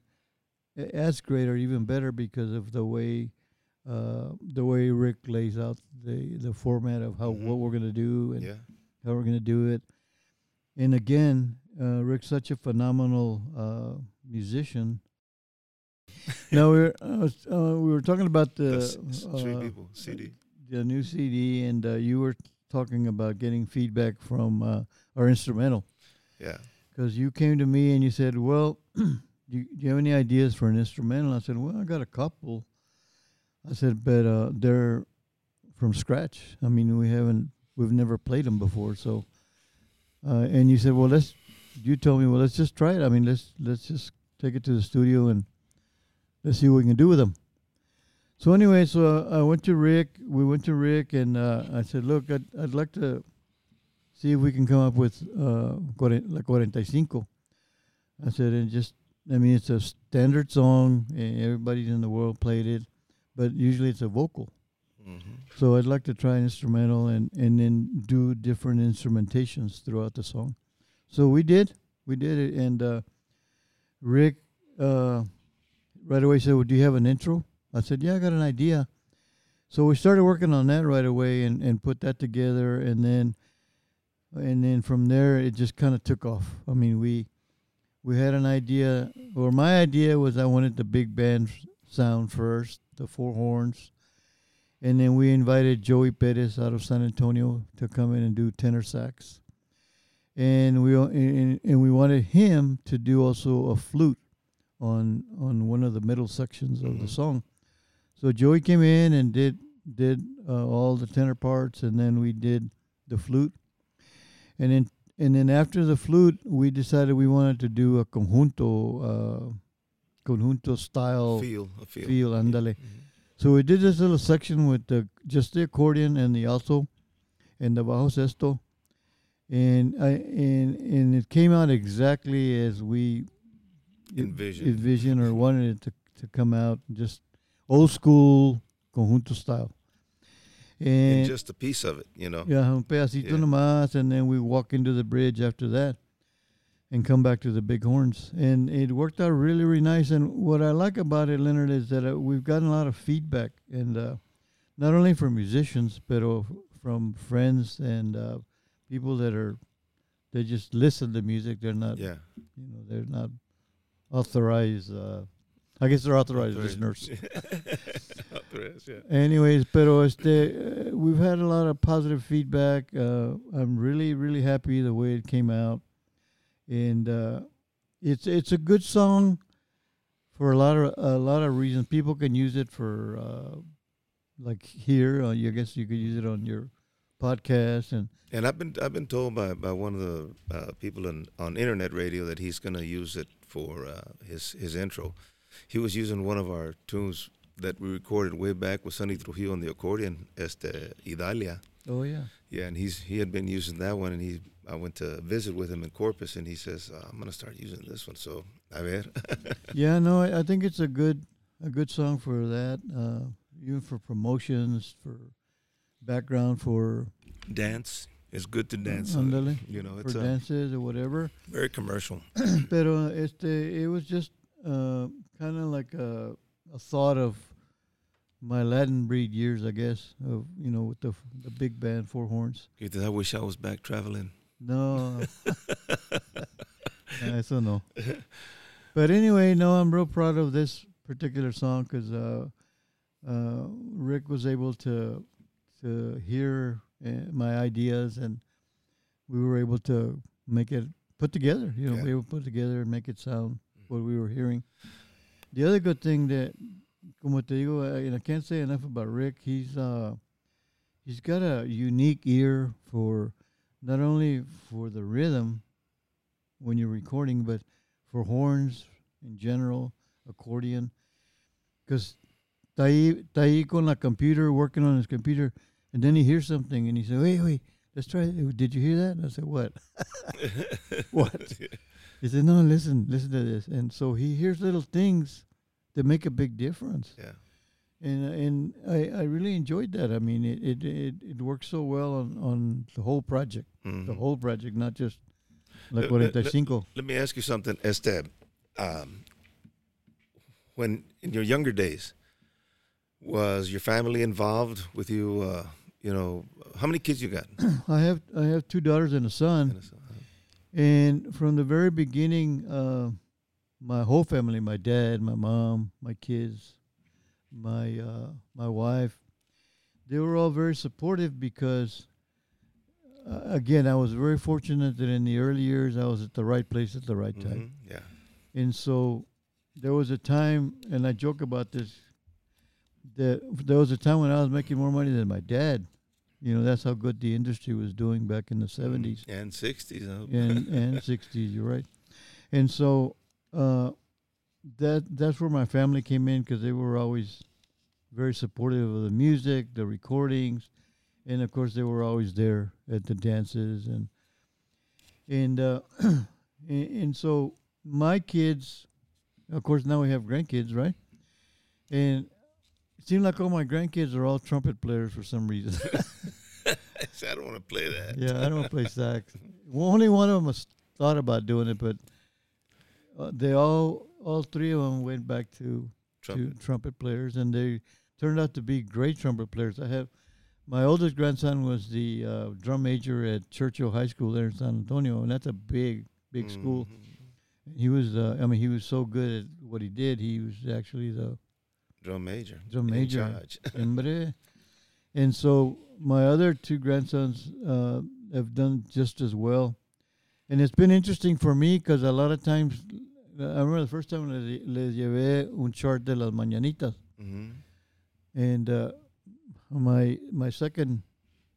Speaker 2: as great or even better because of the way. Uh, the way Rick lays out the the format of how
Speaker 1: Mhm.
Speaker 2: what we're gonna do and
Speaker 1: Yeah.
Speaker 2: how we're going to do it. And again, uh, Rick's such a phenomenal uh, musician. *laughs* now we're uh, uh, we were talking about the
Speaker 1: three
Speaker 2: uh,
Speaker 1: people, CD.
Speaker 2: the new CD, and uh, you were talking about getting feedback from uh, our instrumental
Speaker 1: Yeah.
Speaker 2: Because you came to me and you said, "Well, *clears throat* do you, do you have any ideas for an instrumental?" I said, "Well, I got a couple." I said, "But uh, they're from scratch. I mean, we haven't, we've never played them before, so." Uh, and you said, "Well, let's." You told me, "Well, let's just try it. I mean, let's let's just take it to the studio and let's see what we can do with them." So anyway, so I went to Rick. We went to Rick, and uh, I said, "Look, I'd, I'd like to see if we can come up with uh, La 45. I said, and just, I mean, it's a standard song, and everybody in the world played it, but usually it's a vocal.
Speaker 1: hmm
Speaker 2: So I'd like to try an instrumental and, and then do different instrumentations throughout the song. So we did, we did it, and uh, Rick uh, right away said, "Well, do you have an intro?" I said, "Yeah, I got an idea." So we started working on that right away and, and put that together, and then and then from there it just kind of took off. I mean, we we had an idea, or my idea was I wanted the big band sound first, the four horns, and then we invited Joey Perez out of San Antonio to come in and do tenor sax, and we and, and we wanted him to do also a flute on on one of the middle sections of the
Speaker 1: Mhm.
Speaker 2: song. So Joey came in and did did uh, all the tenor parts, and then we did the flute, and then and then after the flute, we decided we wanted to do a conjunto uh, conjunto style
Speaker 1: Feel, a feel.
Speaker 2: feel, andale.
Speaker 1: Mhm.
Speaker 2: So we did this little section with the just the accordion and the alto and the bajo sexto, and I and and it came out exactly as we
Speaker 1: Envisioned.
Speaker 2: envisioned or wanted it to to come out, just old school conjunto style.
Speaker 1: And
Speaker 2: And
Speaker 1: just a piece of it, you know.
Speaker 2: yeah, un pedacito
Speaker 1: Yeah.
Speaker 2: nomás, and then we walk into the bridge after that, and come back to the big horns, and it worked out really, really nice. And what I like about it, Leonard, is that uh, we've gotten a lot of feedback, and uh, not only from musicians, but uh, from friends and uh, people that are they just listen to music. They're not,
Speaker 1: Yeah.
Speaker 2: you know, they're not authorized. I guess they're authorized
Speaker 1: Authorized.
Speaker 2: listeners. *laughs*
Speaker 1: Authorized, yeah.
Speaker 2: Anyways, pero este, uh, we've had a lot of positive feedback. Uh, I'm really, really happy the way it came out, and uh, it's it's a good song for a lot of a lot of reasons. People can use it for uh, like here. Uh, I guess you could use it on your podcast, and
Speaker 1: And I've been I've been told by, by one of the uh, people in, on internet radio that he's going to use it for uh, his his intro. He was using one of our tunes that we recorded way back with Sonny Trujillo on the accordion, este Idalia.
Speaker 2: oh yeah,
Speaker 1: Yeah, and he's he had been using that one, and he I went to visit with him in Corpus, and he says uh, I'm going to start using this one. So a ver. *laughs*
Speaker 2: yeah. No, I, I think it's a good a good song for that. Uh, even for promotions, for background, for
Speaker 1: dance It's good to dance. on.
Speaker 2: Ándale.
Speaker 1: You know,
Speaker 2: for
Speaker 1: it's uh,
Speaker 2: dances or whatever.
Speaker 1: very commercial. *clears throat*
Speaker 2: Pero este, it was just uh, kind of like a, a thought of my Latin breed years, I guess. Of you know, with the the big band, four horns.
Speaker 1: I wish I was back traveling.
Speaker 2: No, *laughs* Yeah, eso know. But anyway, no, I'm real proud of this particular song because uh, uh, Rick was able to to hear uh, my ideas, and we were able to make it put together. You know,
Speaker 1: Yeah.
Speaker 2: we able to put together and make it sound what we were hearing. The other good thing that, como te digo, I, and I can't say enough about Rick. He's uh, he's got a unique ear for not only for the rhythm when you're recording, but for horns in general, accordion. Because está ahí con la computer, working on his computer, and then he hears something and he said, wait, wait, let's try it. Did you hear that? And I said, what? *laughs* *laughs* What? He said, no, listen, listen to this. And so he hears little things that make a big difference.
Speaker 1: Yeah.
Speaker 2: And and I, I really enjoyed that. I mean, it, it, it, it worked so well on, on the whole project, the
Speaker 1: Mhm.
Speaker 2: whole project, not just La
Speaker 1: Let- let- let- Let me ask you something, Este. Um, when in your younger days, was your family involved with you? Uh, you know, how many kids you got? *clears throat*
Speaker 2: I have I have two daughters and a son. And from the very beginning, uh, my whole family, my dad, my mom, my kids, my uh, my wife, they were all very supportive because, uh, again, I was very fortunate that in the early years I was at the right place at the right time.
Speaker 1: Mhm, Yeah.
Speaker 2: And so there was a time, and I joke about this, that there was a time when I was making more money than my dad. You know, that's how good the industry was doing back in the 70s
Speaker 1: and sixties.
Speaker 2: and *laughs* and 60s you're right. And so uh that that's where my family came in because they were always very supportive of the music the recordings and of course they were always there at the dances and and uh *clears throat* and, and so my kids of course now we have grandkids right? And it seemed like all my grandkids are all trumpet players for some reason *laughs*
Speaker 1: I don't want to play that.
Speaker 2: yeah, I don't want to play sax. Well, only one of them has thought about doing it, but uh, they all, all three of them went back to
Speaker 1: Trumpet.
Speaker 2: to trumpet players, and they turned out to be great trumpet players. I have my oldest grandson was the uh, drum major at Churchill High School there in San Antonio, and that's a big, big school.
Speaker 1: Mhm.
Speaker 2: He was, uh, I mean, he was so good at what he did. He was actually the
Speaker 1: Drum major.
Speaker 2: Drum
Speaker 1: in
Speaker 2: major. Hombre. *laughs* And so my other two grandsons uh, have done just as well. And it's been interesting for me because a lot of times, I remember the first time les, les llevé un chart de las mañanitas.
Speaker 1: Mhm.
Speaker 2: And uh, my my second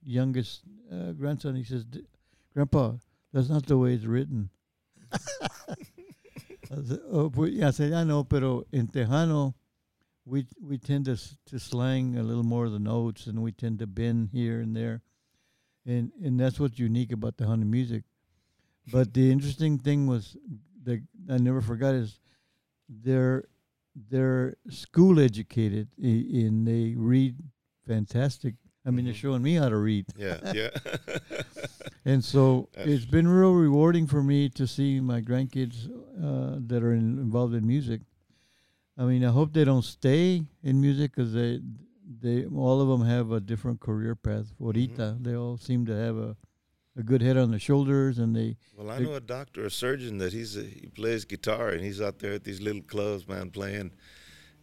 Speaker 2: youngest uh, grandson, he says, "D- Grandpa, that's not the way it's written. *laughs* I said, oh, pues, I said, I know, pero en Tejano, we we tend to s- to slang a little more of the notes, and we tend to bend here and there, and and that's what's unique about Tejano music. But the interesting thing was that I never forgot is they're they're school educated and they read fantastic. I mean, they're
Speaker 1: Mhm.
Speaker 2: showing me how to read,
Speaker 1: Yeah, yeah. *laughs* *laughs*
Speaker 2: and so
Speaker 1: That's-
Speaker 2: it's been real rewarding for me to see my grandkids uh, that are in, involved in music. I mean, I hope they don't stay in music because they they all of them have a different career path. Ahorita, they all seem to have a a good head on their shoulders, and they
Speaker 1: Well, I
Speaker 2: They-
Speaker 1: know a doctor, a surgeon that he's a, he plays guitar and he's out there at these little clubs, man, playing.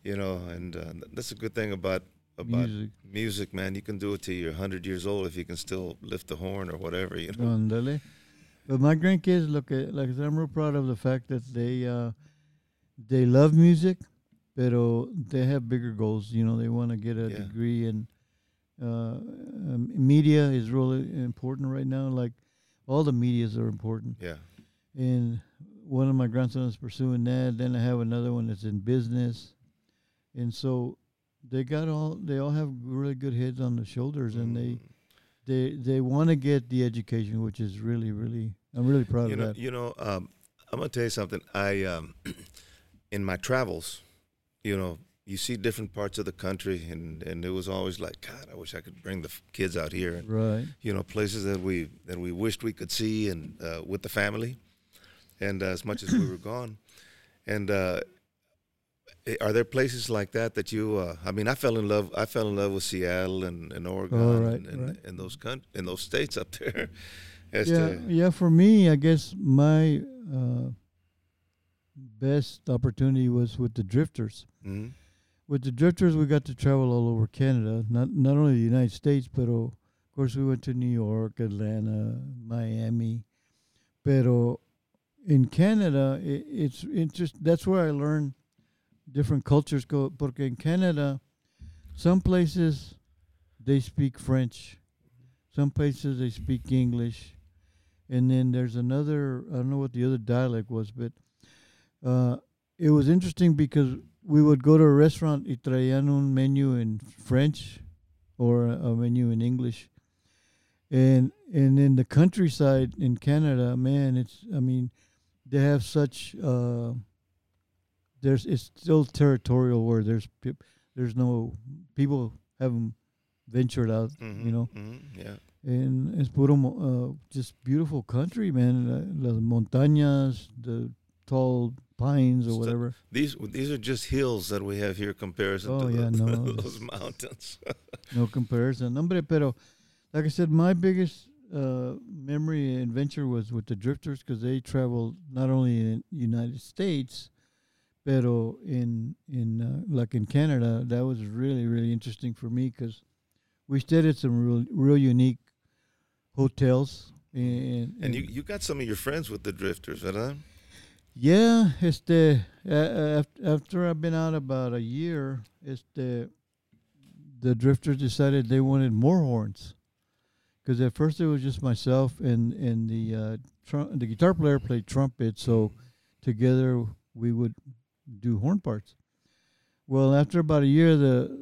Speaker 1: You know, and uh, that's a good thing about about
Speaker 2: music.
Speaker 1: music, man. You can do it till you're 100 years old if you can still lift the horn or whatever. You know.
Speaker 2: Ándale. But my grandkids look at like I'm real proud of the fact that they uh, they love music, pero they have bigger goals. You know, they want to get a
Speaker 1: Yeah.
Speaker 2: degree in uh, um, media is really important right now. Like all the medias are important,
Speaker 1: Yeah.
Speaker 2: and one of my grandsons is pursuing that. Then I have another one that's in business, and so they got all they all have really good heads on the shoulders, and they
Speaker 1: Mm.
Speaker 2: they they want to get the education, which is really really I'm really proud
Speaker 1: you
Speaker 2: of
Speaker 1: know,
Speaker 2: that.
Speaker 1: you know, um, I'm gonna tell you something. I, um, *clears throat* in my travels, you know, you see different parts of the country, and and it was always like, God, I wish I could bring the f- kids out here, and
Speaker 2: Right.
Speaker 1: you know, places that we that we wished we could see, and uh, with the family, and uh, as much as we were *coughs* gone, and. Uh, eh, are there places like that that you? Uh, I mean, I fell in love. I fell in love with Seattle and, and Oregon
Speaker 2: Oh, right,
Speaker 1: and, and,
Speaker 2: right.
Speaker 1: and those coun- in those states up *laughs* there.
Speaker 2: Yeah, yeah. For me, I guess my uh, best opportunity was with the Drifters.
Speaker 1: Mhm.
Speaker 2: with the drifters, we got to travel all over Canada. Not not only the United States, but of course we went to New York, Atlanta, Miami. Pero in Canada, it, it's interest. That's where I learned different cultures go. Porque in Canada, some places they speak French, some places they speak English, and then there's another. I don't know what the other dialect was, but uh, it was interesting because we would go to a restaurant y traían un menu in French or a, a menu in English. And and in the countryside in Canada, man, it's I mean, they have such uh there's it's still territorial where there's there's no people haven't ventured out,
Speaker 1: Mhm,
Speaker 2: you know.
Speaker 1: mhm, yeah.
Speaker 2: And it's puro uh, just beautiful country, man. Las montañas, the tall pines or whatever.
Speaker 1: These these are just hills that we have here, comparison
Speaker 2: Oh,
Speaker 1: to
Speaker 2: yeah,
Speaker 1: the,
Speaker 2: no, *laughs*
Speaker 1: those mountains. *laughs*
Speaker 2: no comparison. Hombre, pero like I said, my biggest uh, memory adventure was with the Drifters because they traveled not only in United States, pero in in uh, like in Canada. That was really really interesting for me because we stayed at some real real unique hotels. And,
Speaker 1: and you you got some of your friends with the drifters, right?
Speaker 2: Yeah, este, uh, after, I've been out about a year, este, the drifters decided they wanted more horns. Because at first it was just myself and and the uh, trum- the guitar player played trumpet, so together we would do horn parts. Well, after about a year, the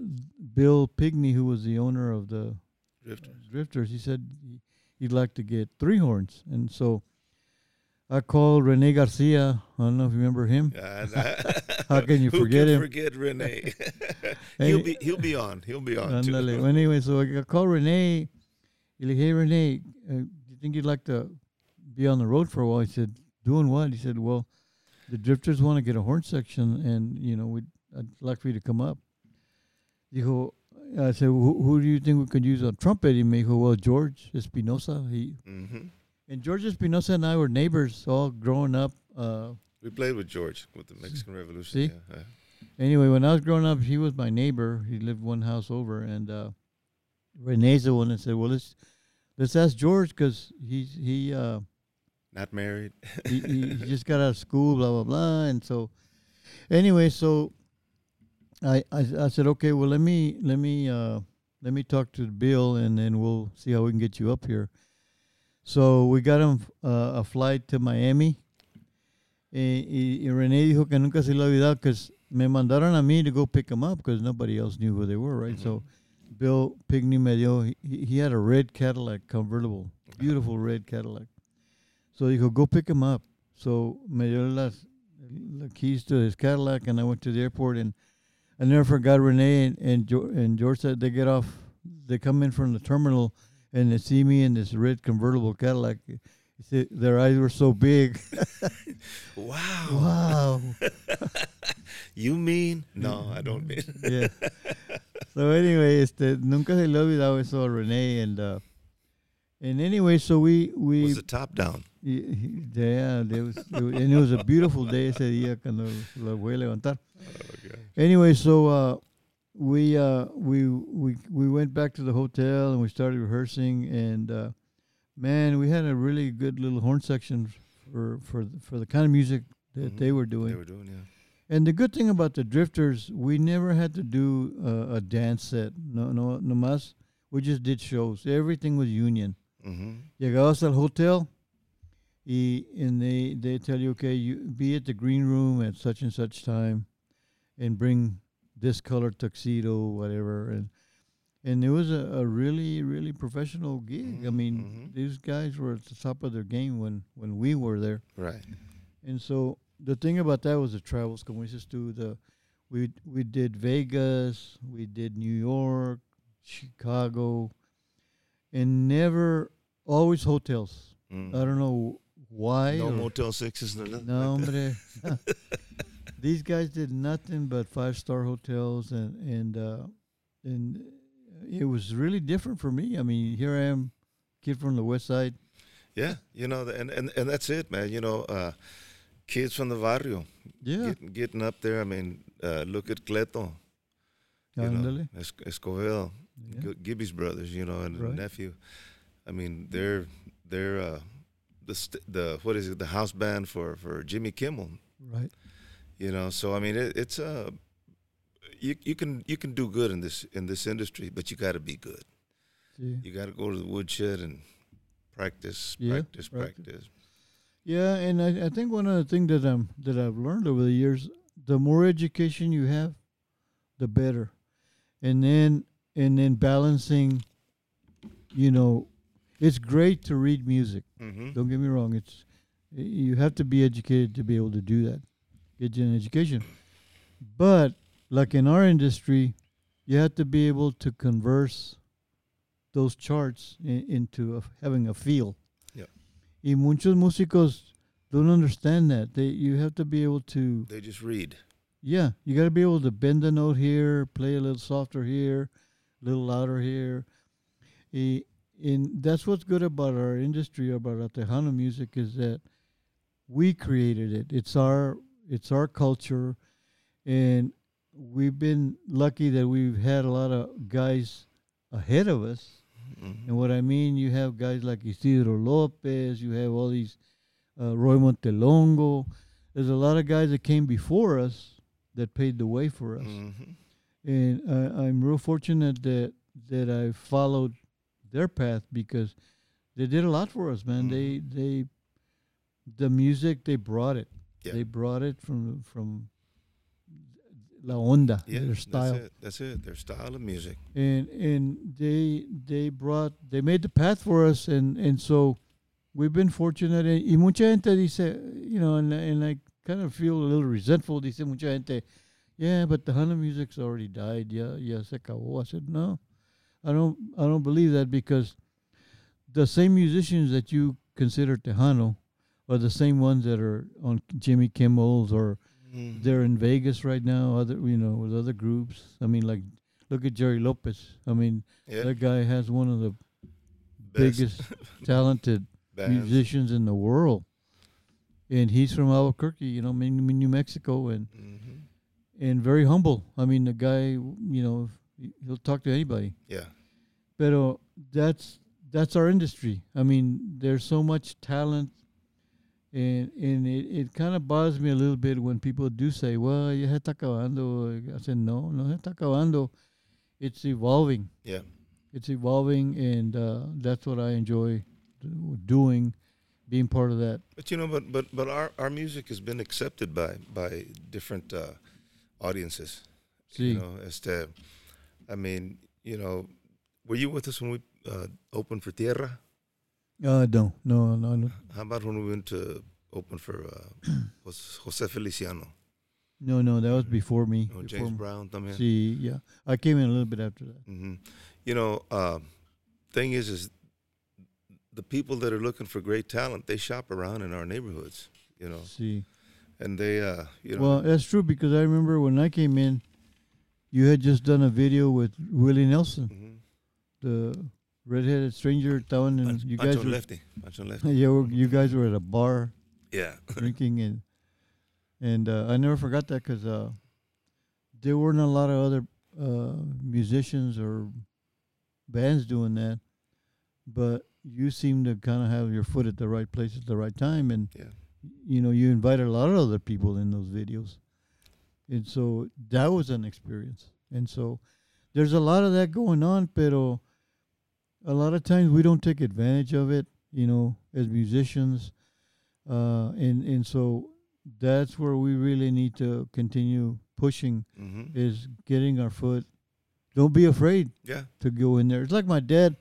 Speaker 2: Bill Pinkney, who was the owner of the
Speaker 1: Drifters.
Speaker 2: drifters, he said he- he'd like to get three horns, and so I called Rene Garcia. I don't know if you remember him.
Speaker 1: And- *laughs* *laughs*
Speaker 2: How can you forget
Speaker 1: can
Speaker 2: him?
Speaker 1: Forget
Speaker 2: Rene. *laughs*
Speaker 1: He'll be he'll be on. He'll be on.
Speaker 2: Well, anyway, so I called Rene. He like, hey Rene, uh, do you think you'd like to be on the road for a while? He said, doing what? He said, well, the drifters want to get a horn section, and you know, we'd I'd like for you to come up. Dijo, I said, who, who do you think we could use on trumpet? He me dijo, well, George Espinosa. He
Speaker 1: Mhm.
Speaker 2: And George Espinosa and I were neighbors all growing up. Uh,
Speaker 1: We played with George with the Mexican Revolution.
Speaker 2: See?
Speaker 1: Yeah,
Speaker 2: anyway, when I was growing up, he was my neighbor. He lived one house over, and uh, Rene's the one that said, "Well, let's let's ask George because he's he uh
Speaker 1: Not married.
Speaker 2: he, he he just got out of school, blah blah blah." And so, anyway, so I I, I said, "Okay, well let me let me uh let me talk to Bill, and then we'll see how we can get you up here." So we got him uh, a flight to Miami. Y, y, y René dijo que nunca se le ha olvidado because me mandaron a mí to go pick him up because nobody else knew who they were, right? So Bill Pinkney me dio, he, he had a red Cadillac convertible, beautiful red Cadillac. So he dijo, go pick him up. So me dio las, the keys to his Cadillac and I went to the airport and I never forgot Rene and, and, jo- and George said they get off, they come in from the terminal and they see me in this red convertible Cadillac. Said, their eyes were so big. *laughs*
Speaker 1: Wow.
Speaker 2: wow. *laughs*
Speaker 1: You mean? No, I don't mean. *laughs*
Speaker 2: yeah. So anyway, este, nunca se le olvidado eso a Rene and uh, and anyway, so we we
Speaker 1: Was the top down?
Speaker 2: yeah, there was, it was- and it was a beautiful day ese día cuando lo voy a levantar.
Speaker 1: Oh.
Speaker 2: Anyway, so uh, we uh, we we we went back to the hotel and we started rehearsing and uh, man, we had a really good little horn section for for for the kind of music that
Speaker 1: Mhm.
Speaker 2: they were doing.
Speaker 1: They were doing, yeah.
Speaker 2: And the good thing about the Drifters, we never had to do uh, a dance set. No, no, no más. We just did shows. Everything was union.
Speaker 1: Mm-hmm.
Speaker 2: Llegabas al hotel, y, and they they tell you, okay, you be at the green room at such and such time, and bring this color tuxedo, whatever, and and it was a, a really really professional gig. I
Speaker 1: Mhm,
Speaker 2: mean,
Speaker 1: mhm.
Speaker 2: these guys were at the top of their game when when we were there.
Speaker 1: Right.
Speaker 2: And so the thing about that was the travels. Como dices tú, the we we did Vegas, we did New York, Chicago, and never always hotels.
Speaker 1: Mm.
Speaker 2: I don't know why.
Speaker 1: no Motel Sixes, no nothing.
Speaker 2: no,
Speaker 1: like that. *laughs* *laughs*
Speaker 2: These guys did nothing but five star hotels, and and uh, and it was really different for me. I mean, here I am, kid from the West Side.
Speaker 1: Yeah, you know, and, and and that's it, man. You know, uh, kids from the barrio
Speaker 2: Yeah,
Speaker 1: getting getting up there. I mean, uh, look at Cleto. you know. Es- Escovel,
Speaker 2: Yeah.
Speaker 1: G- Gibby's brothers, you know, and the
Speaker 2: Right.
Speaker 1: nephew. I mean, they're they're uh, the st- the what is it? The house band for for Jimmy Kimmel.
Speaker 2: Right.
Speaker 1: You know, so I mean, it, it's uh, you you can you can do good in this in this industry, but you got to be good.
Speaker 2: Sí.
Speaker 1: You got to go to the woodshed and practice,
Speaker 2: Yeah,
Speaker 1: practice,
Speaker 2: practice.
Speaker 1: practice.
Speaker 2: Yeah, and I, I think one of the things that I'm that I've learned over the years, the more education you have, the better. And then and then balancing, you know, it's great to read music.
Speaker 1: Mm-hmm.
Speaker 2: Don't get me wrong. It's you have to be educated to be able to do that. Get you an education. But like in our industry, you have to be able to converse those charts in, into a, having a feel.
Speaker 1: Yep.
Speaker 2: Y muchos músicos don't understand that. They you have to be able to
Speaker 1: They just read.
Speaker 2: yeah, you got to be able to bend the note here, play a little softer here, a little louder here. And that's what's good about our industry, about our Tejano music, is that we created it. It's our it's our culture, and we've been lucky that we've had a lot of guys ahead of us.
Speaker 1: Mhm.
Speaker 2: And what I mean, you have guys like Isidro Lopez, you have all these uh, Roy Montelongo. There's a lot of guys that came before us that paved the way for us,
Speaker 1: Mhm.
Speaker 2: and I, I'm real fortunate that that I followed their path because they did a lot for us, man. They they the music they brought it.
Speaker 1: Yeah.
Speaker 2: They brought it from from La Onda,
Speaker 1: Yeah,
Speaker 2: their style
Speaker 1: That's it. That's it. Their style of music.
Speaker 2: and and they they brought they made the path for us and and so we've been fortunate and y mucha gente dice you know and and I kind of feel a little resentful dice mucha gente yeah but Tejano music's already died yeah yeah se acabó I said no I don't I don't believe that because the same musicians that you consider Tejano are the same ones that are on Jimmy Kimmel's or
Speaker 1: Mhm.
Speaker 2: they're in Vegas right now. Other, you know, with other groups. I mean, like, look at Jerry Lopez. I mean,
Speaker 1: yeah.
Speaker 2: that guy has one of the
Speaker 1: Best
Speaker 2: biggest *laughs* talented musicians in the world, and he's from Albuquerque, you know, Min- New Mexico, and
Speaker 1: Mhm.
Speaker 2: and very humble. I mean, the guy, you know, he'll talk to anybody.
Speaker 1: Yeah.
Speaker 2: But that's that's our industry. I mean, there's so much talent, and and it, it kind of bothers me a little bit when people do say, "Well, ya está acabando." I said, "No, no está acabando. It's evolving.
Speaker 1: Yeah.
Speaker 2: It's evolving, and uh, that's what I enjoy do- doing, being part of that."
Speaker 1: But you know, but but but our our music has been accepted by by different uh, audiences.
Speaker 2: See,
Speaker 1: You know, este, I mean, you know, were you with us when we uh, opened for Tierra?
Speaker 2: Uh, no, no, no, no,
Speaker 1: How about when we went to open for uh, *clears throat* Jos- Jose Feliciano?
Speaker 2: no, no. That was before me.
Speaker 1: Oh,
Speaker 2: before
Speaker 1: James
Speaker 2: me.
Speaker 1: Brown también.
Speaker 2: See, yeah, I came in a little bit after that.
Speaker 1: hmm You know, uh, thing is, is the people that are looking for great talent, they shop around in our neighborhoods. You know,
Speaker 2: See.
Speaker 1: and they, uh, you know,
Speaker 2: Well, that's true because I remember when I came in, you had just done a video with Willie Nelson,
Speaker 1: mhm.
Speaker 2: the redheaded stranger. Estaban and
Speaker 1: Pancho-
Speaker 2: you guys were,
Speaker 1: Lefty, Lefty. *laughs*
Speaker 2: you, were, you guys were at a bar *laughs*
Speaker 1: Yeah,
Speaker 2: drinking and and uh, I never forgot that because uh, there weren't a lot of other uh, musicians or bands doing that, but you seem to kind of have your foot at the right place at the right time, and
Speaker 1: Yeah.
Speaker 2: you know you invited a lot of other people in those videos, and so that was an experience, and so there's a lot of that going on, pero a lot of times we don't take advantage of it, you know, as musicians, uh, and and so that's where we really need to continue pushing
Speaker 1: hmm
Speaker 2: is getting our foot. Don't be afraid
Speaker 1: yeah,
Speaker 2: to go in there. It's like my dad.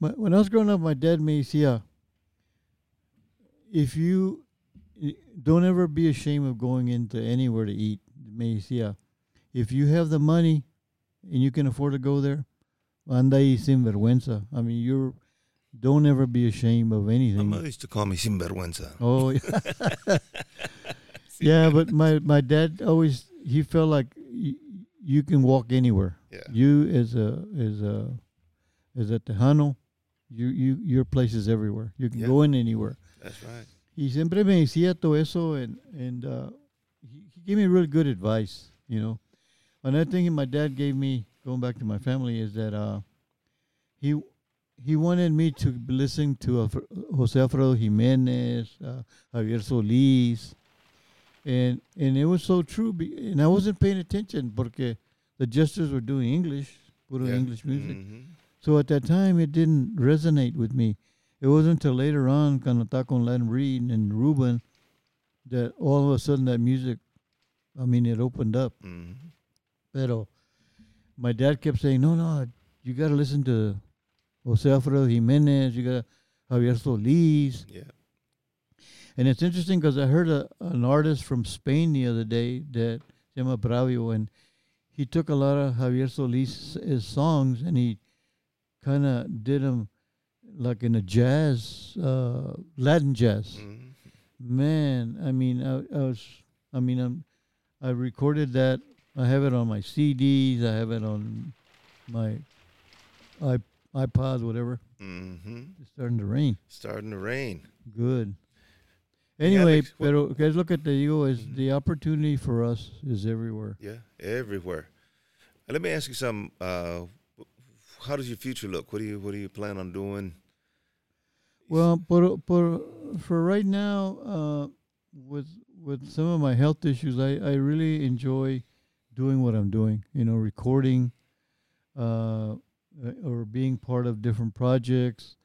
Speaker 2: My, when I was growing up, my dad made me if you don't ever be ashamed of going into anywhere to eat. Me decía, if you have the money and you can afford to go there, anda ahí sin vergüenza. I mean, you're don't ever be ashamed of
Speaker 1: my
Speaker 2: anything.
Speaker 1: mother used to call me sinvergüenza.
Speaker 2: Oh, yeah. *laughs* *laughs* yeah, but my my dad always he felt like y- you can walk anywhere.
Speaker 1: Yeah,
Speaker 2: You as a as a as a Tejano, you you your place is everywhere. You can
Speaker 1: Yeah.
Speaker 2: go in anywhere.
Speaker 1: that's right.
Speaker 2: Y siempre me decía todo eso, and and uh, he, he gave me really good advice. You know, another thing my dad gave me, going back to my family, is that uh, he he wanted me to listen to uh, Jose Alfredo Jimenez, uh, Javier Solis, and and it was so true. Be, and I wasn't paying attention because the jesters were doing English, puro
Speaker 1: Yeah.
Speaker 2: English music.
Speaker 1: Mhm.
Speaker 2: So at that time, it didn't resonate with me. It wasn't until later on, estaba con Len Reed and Ruben, that all of a sudden that music, I mean, it opened up.
Speaker 1: Mhm.
Speaker 2: Pero my dad kept saying, no, no, you got to listen to Jose Alfredo Jimenez, you got Javier Solis.
Speaker 1: Yeah.
Speaker 2: And it's interesting because I heard a, an artist from Spain the other day that llama Bravio, and he took a lot of Javier Solis' songs and he kind of did them like in a jazz, uh, Latin jazz.
Speaker 1: Mhm.
Speaker 2: Man, I mean, I, I was, I mean, I'm, I recorded that. I have it on my CDs. I have it on my i iPods, whatever.
Speaker 1: Mhm.
Speaker 2: It's starting to rain.
Speaker 1: Starting to rain.
Speaker 2: Good. Anyway,
Speaker 1: Alex, what-
Speaker 2: pero que es lo que te digo is
Speaker 1: Mhm.
Speaker 2: the opportunity for us is everywhere.
Speaker 1: Yeah, everywhere. Uh, Let me ask you something. Uh, how does your future look? What do you What do you plan on doing?
Speaker 2: Well, por, por, for right now, uh, with with some of my health issues, I, I really enjoy doing what I'm doing. You know, recording, uh, or being part of different projects,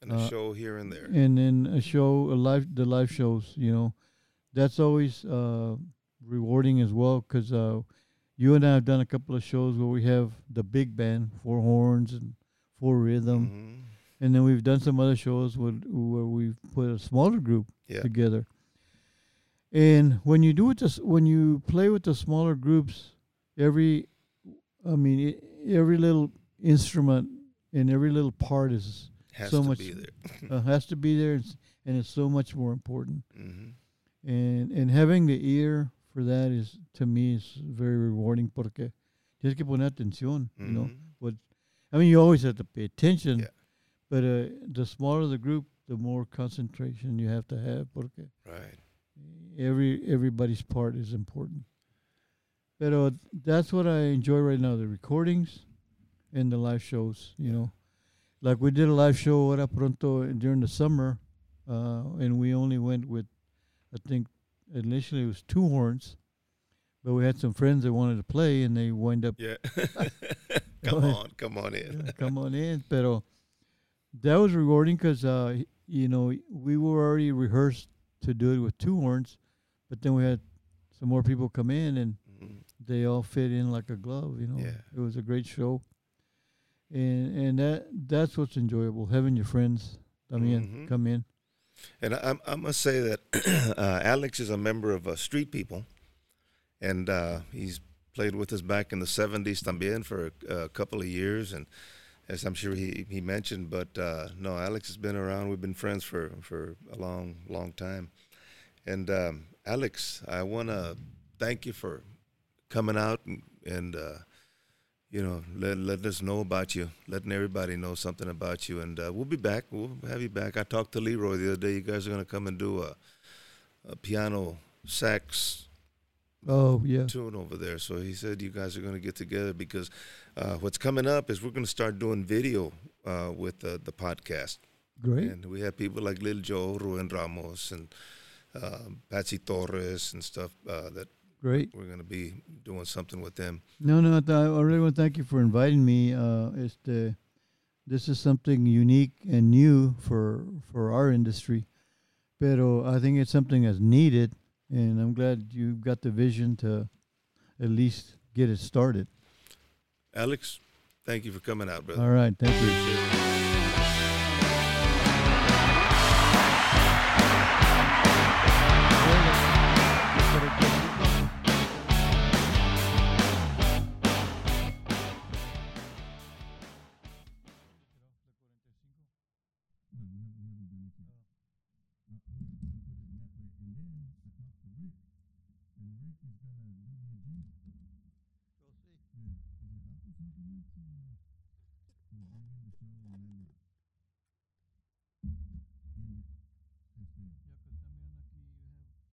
Speaker 1: And a
Speaker 2: Uh,
Speaker 1: show here and there.
Speaker 2: and then a show, a live, the live shows. You know, that's always uh, rewarding as well because uh, you and I have done a couple of shows where we have the big band, four horns and four rhythm.
Speaker 1: Mhm.
Speaker 2: And then we've done some other shows where, where we've put a smaller group
Speaker 1: Yeah.
Speaker 2: together. And when you do it, this, when you play with the smaller groups, every, I mean, every little instrument and every little part is
Speaker 1: Has
Speaker 2: so
Speaker 1: to
Speaker 2: much-
Speaker 1: be there. *laughs*
Speaker 2: uh, has to be there, and it's, and it's so much more important.
Speaker 1: hmm
Speaker 2: And and having the ear for that is to me is very rewarding porque tienes que poner atención, you know.
Speaker 1: Mhm.
Speaker 2: I mean, you always have to pay attention,
Speaker 1: Yeah.
Speaker 2: but uh, the smaller the group, the more concentration you have to have porque
Speaker 1: Right.
Speaker 2: Every everybody's part is important. But that's what I enjoy right now: the recordings and the live shows. You know, like we did a live show ahora pronto during the summer, uh, and we only went with, I think, initially it was two horns, but we had some friends that wanted to play, and they wind up
Speaker 1: Yeah. *laughs* come on, come on in.
Speaker 2: yeah, come on in. Pero that was rewarding because, uh, you know, we were already rehearsed to do it with two horns, but then we had some more people come in and
Speaker 1: Mhm.
Speaker 2: they all fit in like a glove, you know.
Speaker 1: Yeah.
Speaker 2: It was a great show. And and that that's what's enjoyable, having your friends I mean
Speaker 1: Mhm.
Speaker 2: come in.
Speaker 1: And I, I must say that *clears throat* uh, Alex is a member of uh, Street People, and uh, he's played with us back in the '70s también for a, a couple of years, and as I'm sure he, he mentioned. But uh, no, Alex has been around. We've been friends for, for a long, long time. And um, Alex, I want to thank you for coming out and, and uh, you know, let, letting us know about you, letting everybody know something about you. And uh, we'll be back. We'll have you back. I talked to Leroy the other day. You guys are going to come and do a, a piano sax
Speaker 2: Oh yeah.
Speaker 1: tune over there. So he said you guys are going to get together because uh, what's coming up is we're going to start doing video uh, with uh, the podcast.
Speaker 2: Great.
Speaker 1: And we have people like Lil Joe, Ruben Ramos, and um, Patsy Torres and stuff uh, that
Speaker 2: Great.
Speaker 1: we're going to be doing something with them.
Speaker 2: No, no, I really want to thank you for inviting me. Uh, este, this is something unique and new for for our industry, pero I think it's something that's needed, and I'm glad you got the vision to at least get it started.
Speaker 1: Alex, thank you for coming out, brother.
Speaker 2: All right, thank you.